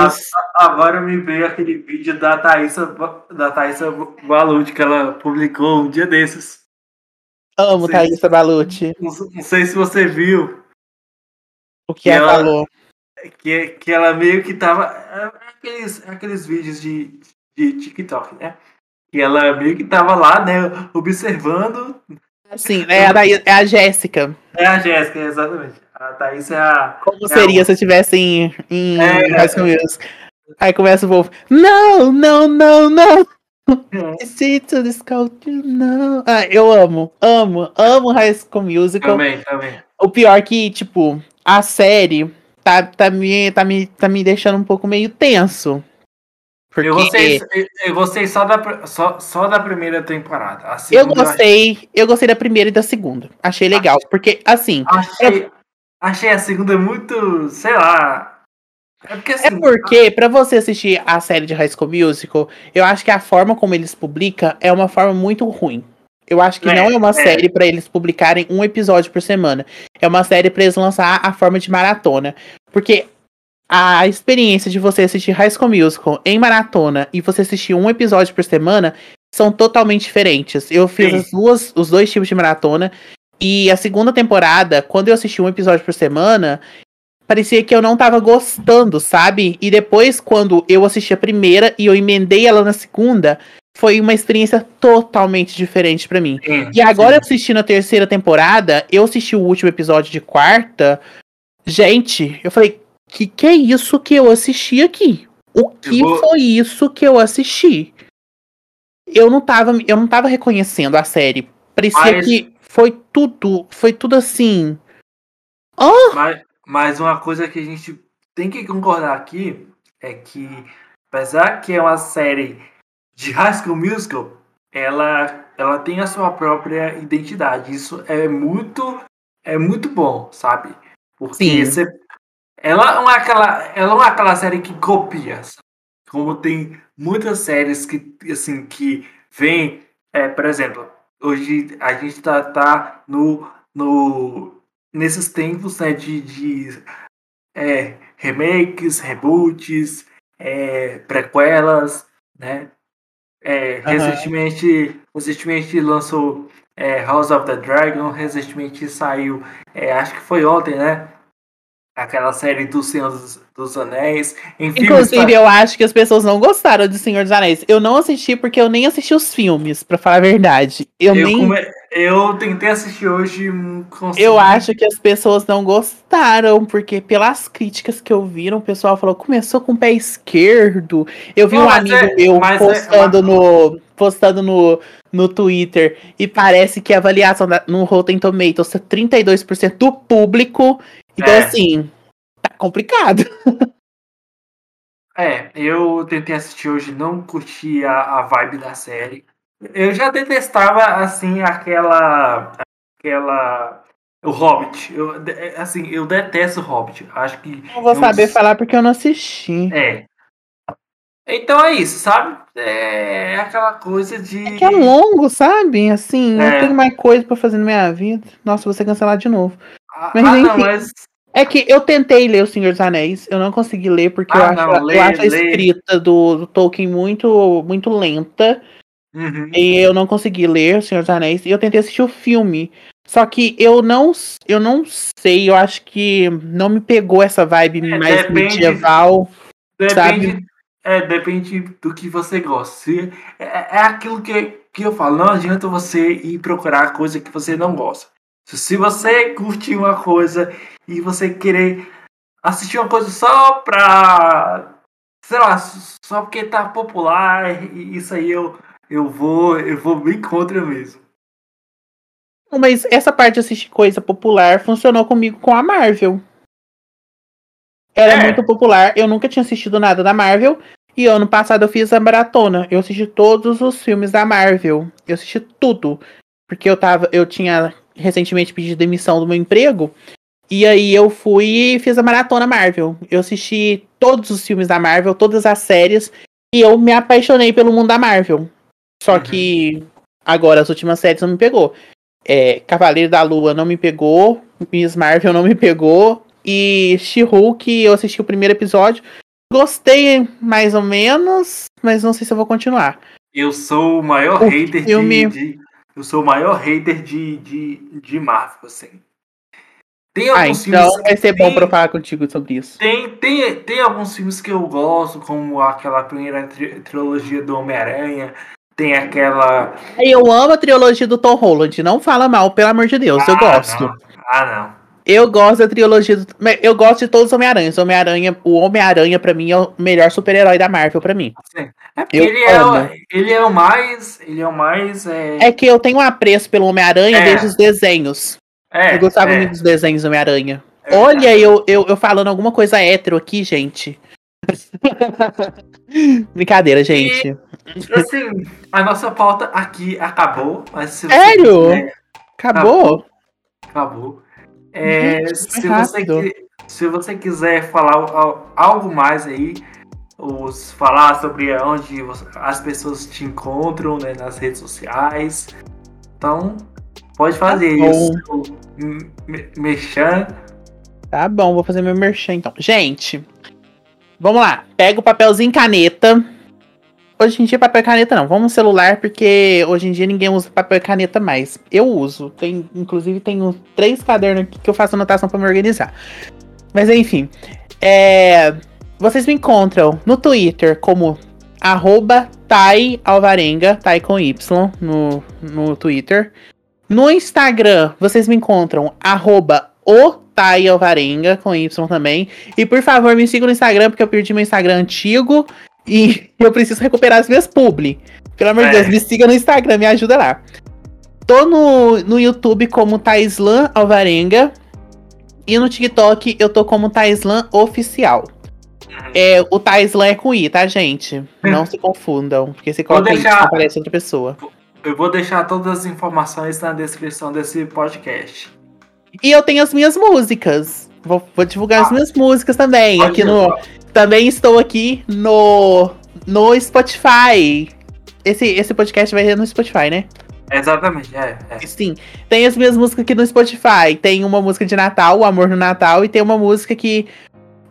Agora me veio aquele vídeo da Thaísa, da Thaísa Valucci que ela publicou um dia desses. amo. Thaisa Balucci. Não, não sei se você viu, O que ela ela- falou. que, que ela meio que tava. é Aqueles, aqueles vídeos de, de TikTok, né? Que ela meio que tava lá, né? Observando. Sim, é a, é a Jéssica. É a Jéssica, exatamente. A Thaís é a. Como É seria um- se eu estivesse em, em É. High School Musical? Aí começa o povo. Não, não, não, não. To the sculpture, não. Ah, eu amo, amo, amo High School Musical. Também, também. O pior que, tipo, a série tá, tá, me, tá, me, tá me deixando um pouco meio tenso. Porque Eu gostei, eu, gostei só, da, só, só da primeira temporada. A eu gostei, eu gostei da primeira e da segunda. Achei legal, porque, assim, Achei, achei a segunda muito. Sei lá. É porque assim. É porque, pra você assistir a série de High School Musical, eu acho que a forma como eles publicam é uma forma muito ruim. Eu acho que É, não é uma é. série pra eles publicarem um episódio por semana. É uma série pra eles lançar a forma de maratona. Porque a experiência de você assistir High School Musical em maratona e você assistir um episódio por semana são totalmente diferentes. Eu fiz Sim. as duas, os dois tipos de maratona. E a segunda temporada, quando eu assisti um episódio por semana, parecia que eu não tava gostando, sabe? E depois, quando eu assisti a primeira e eu emendei ela na segunda, foi uma experiência totalmente diferente pra mim. Sim, E agora, assistindo a terceira temporada, eu assisti o último episódio de quarta. Gente, eu falei, que que é isso que eu assisti aqui? O que vou- foi isso que eu assisti? Eu não tava, eu não tava reconhecendo a série. Parecia Mas- que foi tudo, foi tudo assim. Oh, Mas, Mas uma coisa que a gente tem que concordar aqui é que, apesar que é uma série de High School Musical, ela, ela tem a sua própria identidade. Isso é muito, é muito bom, sabe? Porque você, ela não é aquela, ela é aquela série que copia, sabe? como tem muitas séries que assim que vem, é, por exemplo, hoje a gente tá, tá no, no nesses tempos né, de, de é, remakes, reboots, é, prequelas, né? É, uhum. recentemente, recentemente lançou é, House of the Dragon, recentemente saiu, é, acho que foi ontem, né? Aquela série do Senhor dos, Anéis. Inclusive, eu acho que as pessoas não gostaram de Senhor dos Anéis. Eu não assisti porque eu nem assisti os filmes, para falar a verdade. Eu, eu nem. Come... Eu tentei assistir hoje. Consegui... Eu acho que as pessoas não gostaram, porque pelas críticas que eu vi, o pessoal falou começou com o pé esquerdo. Eu vi não, um amigo é, meu é postando é, no postando no, no Twitter e parece que a avaliação da, no Rotten Tomatoes é 32% do público então, é. assim, tá complicado. É, eu tentei assistir hoje, não curti a, a vibe da série. Eu já detestava, assim, aquela. aquela. O Hobbit. Eu, assim, eu detesto o Hobbit. Acho que. Não vou saber falar porque eu não assisti. É. Então é isso, sabe? É aquela coisa de. É que é longo, sabe? Assim, é. eu tenho mais coisa para fazer na minha vida. Nossa, vou ser cancelado de novo. Mas, ah, enfim, não, mas... É que eu tentei ler O Senhor dos Anéis, eu não consegui ler porque ah, eu, acho, não, lê, eu acho a escrita do, do, Tolkien muito, muito lenta. Uhum. E eu não consegui ler O Senhor dos Anéis. E eu tentei assistir o filme. Só que eu não, eu não sei, eu acho que não me pegou essa vibe é, mais depende, medieval. Depende, sabe? É, depende do que você gosta. É, é aquilo que, que eu falo, não adianta você ir procurar coisa que você não gosta. Se você curtir uma coisa e você querer assistir uma coisa só pra. sei lá, só porque tá popular, isso aí eu, eu vou. eu vou bem contra mesmo. Mas essa parte de assistir coisa popular funcionou comigo com a Marvel. Era é. muito popular, eu nunca tinha assistido nada da Marvel. E ano passado eu fiz a maratona. Eu assisti todos os filmes da Marvel. Eu assisti tudo. Porque eu tava. Eu tinha recentemente pedi demissão do meu emprego. E aí eu fui e fiz a maratona Marvel. Eu assisti todos os filmes da Marvel, todas as séries, e eu me apaixonei pelo mundo da Marvel. Só uhum. que agora as últimas séries não me pegou. É, Cavaleiro da Lua não me pegou, Miss Marvel não me pegou, e She-Hulk eu assisti o primeiro episódio. Gostei mais ou menos, mas não sei se eu vou continuar. Eu sou o maior o hater filme... de, eu sou o maior hater de, de, de Marvel, assim. Tem ah, alguns então filmes, vai ser tem, bom pra falar contigo sobre isso. Tem, tem, tem alguns filmes que eu gosto, como aquela primeira tri trilogia do Homem-Aranha. Tem aquela. Eu amo a trilogia do Tom Holland. Não fala mal, pelo amor de Deus. Ah, eu gosto. Não. Ah, não. Eu gosto da trilogia do... Eu gosto de todos os Homem-Aranha. Homem-Aranha, o Homem-Aranha, pra mim, é o melhor super-herói da Marvel, pra mim. É ele, é o, ele é o mais. Ele é o mais. É, é que eu tenho um apreço pelo Homem-Aranha é. desde os desenhos. É, eu gostava é. muito dos desenhos do Homem-Aranha. É Olha, eu, eu, eu falando alguma coisa hétero aqui, gente. Brincadeira, gente. E, assim, a nossa pauta aqui acabou. Mas Sério? Quiser, acabou? Acabou. É, se, você, se você quiser falar algo mais aí, ou falar sobre onde as pessoas te encontram né, nas redes sociais, então pode fazer tá isso. Merchan. Tá bom, vou fazer meu merchan então. Gente, vamos lá. Pega o papelzinho caneta Hoje em dia papel e caneta não, vamos celular porque hoje em dia ninguém usa papel e caneta mais. Eu uso, tem, inclusive tenho três cadernos aqui que eu faço anotação para me organizar. Mas enfim, é, vocês me encontram no Twitter como arroba Tai Alvarenga, Tai com Y no, no Twitter. No Instagram, vocês me encontram arroba o Tai Alvarenga, com Y também. E por favor, me sigam no Instagram, porque eu perdi meu Instagram antigo. E eu preciso recuperar as minhas publi. Pelo amor de é. Deus, me siga no Instagram, me ajuda lá. Tô no, no YouTube como Taislan Alvarenga. E no TikTok eu tô como Taislan Oficial. É, o Taislan é com I, tá, gente? Não se confundam. Porque se coloca deixar... aparece outra pessoa. Eu vou deixar todas as informações na descrição desse podcast. E eu tenho as minhas músicas. Vou, vou divulgar ah, as minhas músicas também. Aqui no. Também estou aqui no. No Spotify. Esse, esse podcast vai ser no Spotify, né? Exatamente, é, é. Sim. Tem as minhas músicas aqui no Spotify. Tem uma música de Natal, O Amor no Natal, e tem uma música que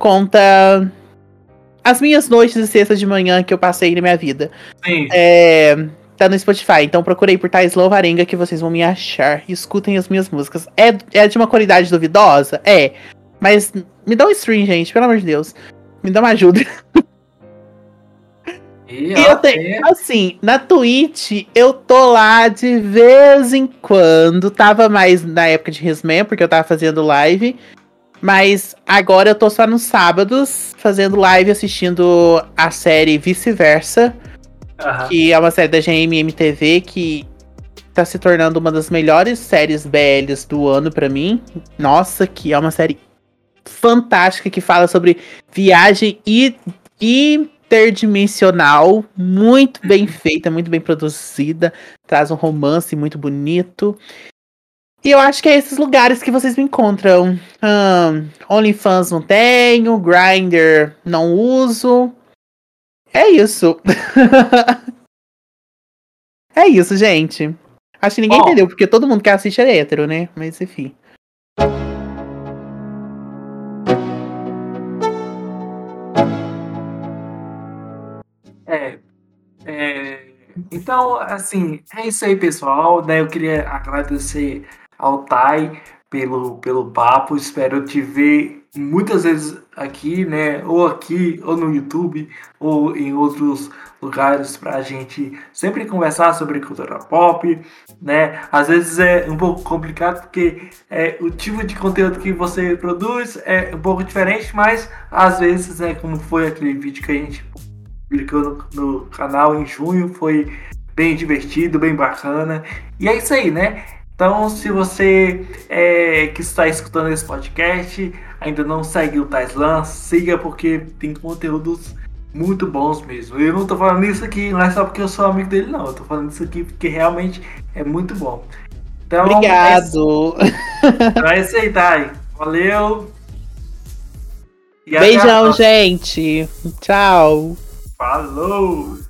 conta as minhas noites de sexta de manhã que eu passei na minha vida. Sim. É, tá no Spotify. Então procurei por Thais Varenga que vocês vão me achar. Escutem as minhas músicas. É, é de uma qualidade duvidosa? É. Mas me dá um stream, gente, pelo amor de Deus. Me dá uma ajuda. E, e eu tenho, assim, na Twitch, eu tô lá de vez em quando. Tava mais na época de Risman, porque eu tava fazendo live. Mas agora eu tô só nos sábados, fazendo live, assistindo a série Vice-Versa. Uhum. Que é uma série da GMMTV que tá se tornando uma das melhores séries BLs do ano para mim. Nossa, que é uma série fantástica que fala sobre viagem interdimensional, muito bem uhum. feita, muito bem produzida, traz um romance muito bonito. E eu acho que é esses lugares que vocês me encontram. Um, OnlyFans não tenho, Grindr não uso. É isso. é isso, gente. Acho que ninguém oh. entendeu, porque todo mundo que assiste é hétero, né? Mas enfim. Então, assim, é isso aí, pessoal. Né? Eu queria agradecer ao Tai pelo, pelo papo. Espero te ver muitas vezes aqui, né? Ou aqui, ou no YouTube, ou em outros lugares para a gente sempre conversar sobre cultura pop, né? Às vezes é um pouco complicado porque é, o tipo de conteúdo que você produz é um pouco diferente, mas às vezes, né, como foi aquele vídeo que a gente publicou no, no canal em junho, foi bem divertido, bem bacana. E é isso aí, né? Então, se você é, que está escutando esse podcast ainda não segue o Taislan, siga porque tem conteúdos muito bons mesmo. Eu não tô falando isso aqui não é só porque eu sou amigo dele, não. Eu tô falando isso aqui porque realmente é muito bom. Então, Obrigado. É, então é isso aí, Thay. Valeu. Beijão, gente. Tchau. Falou!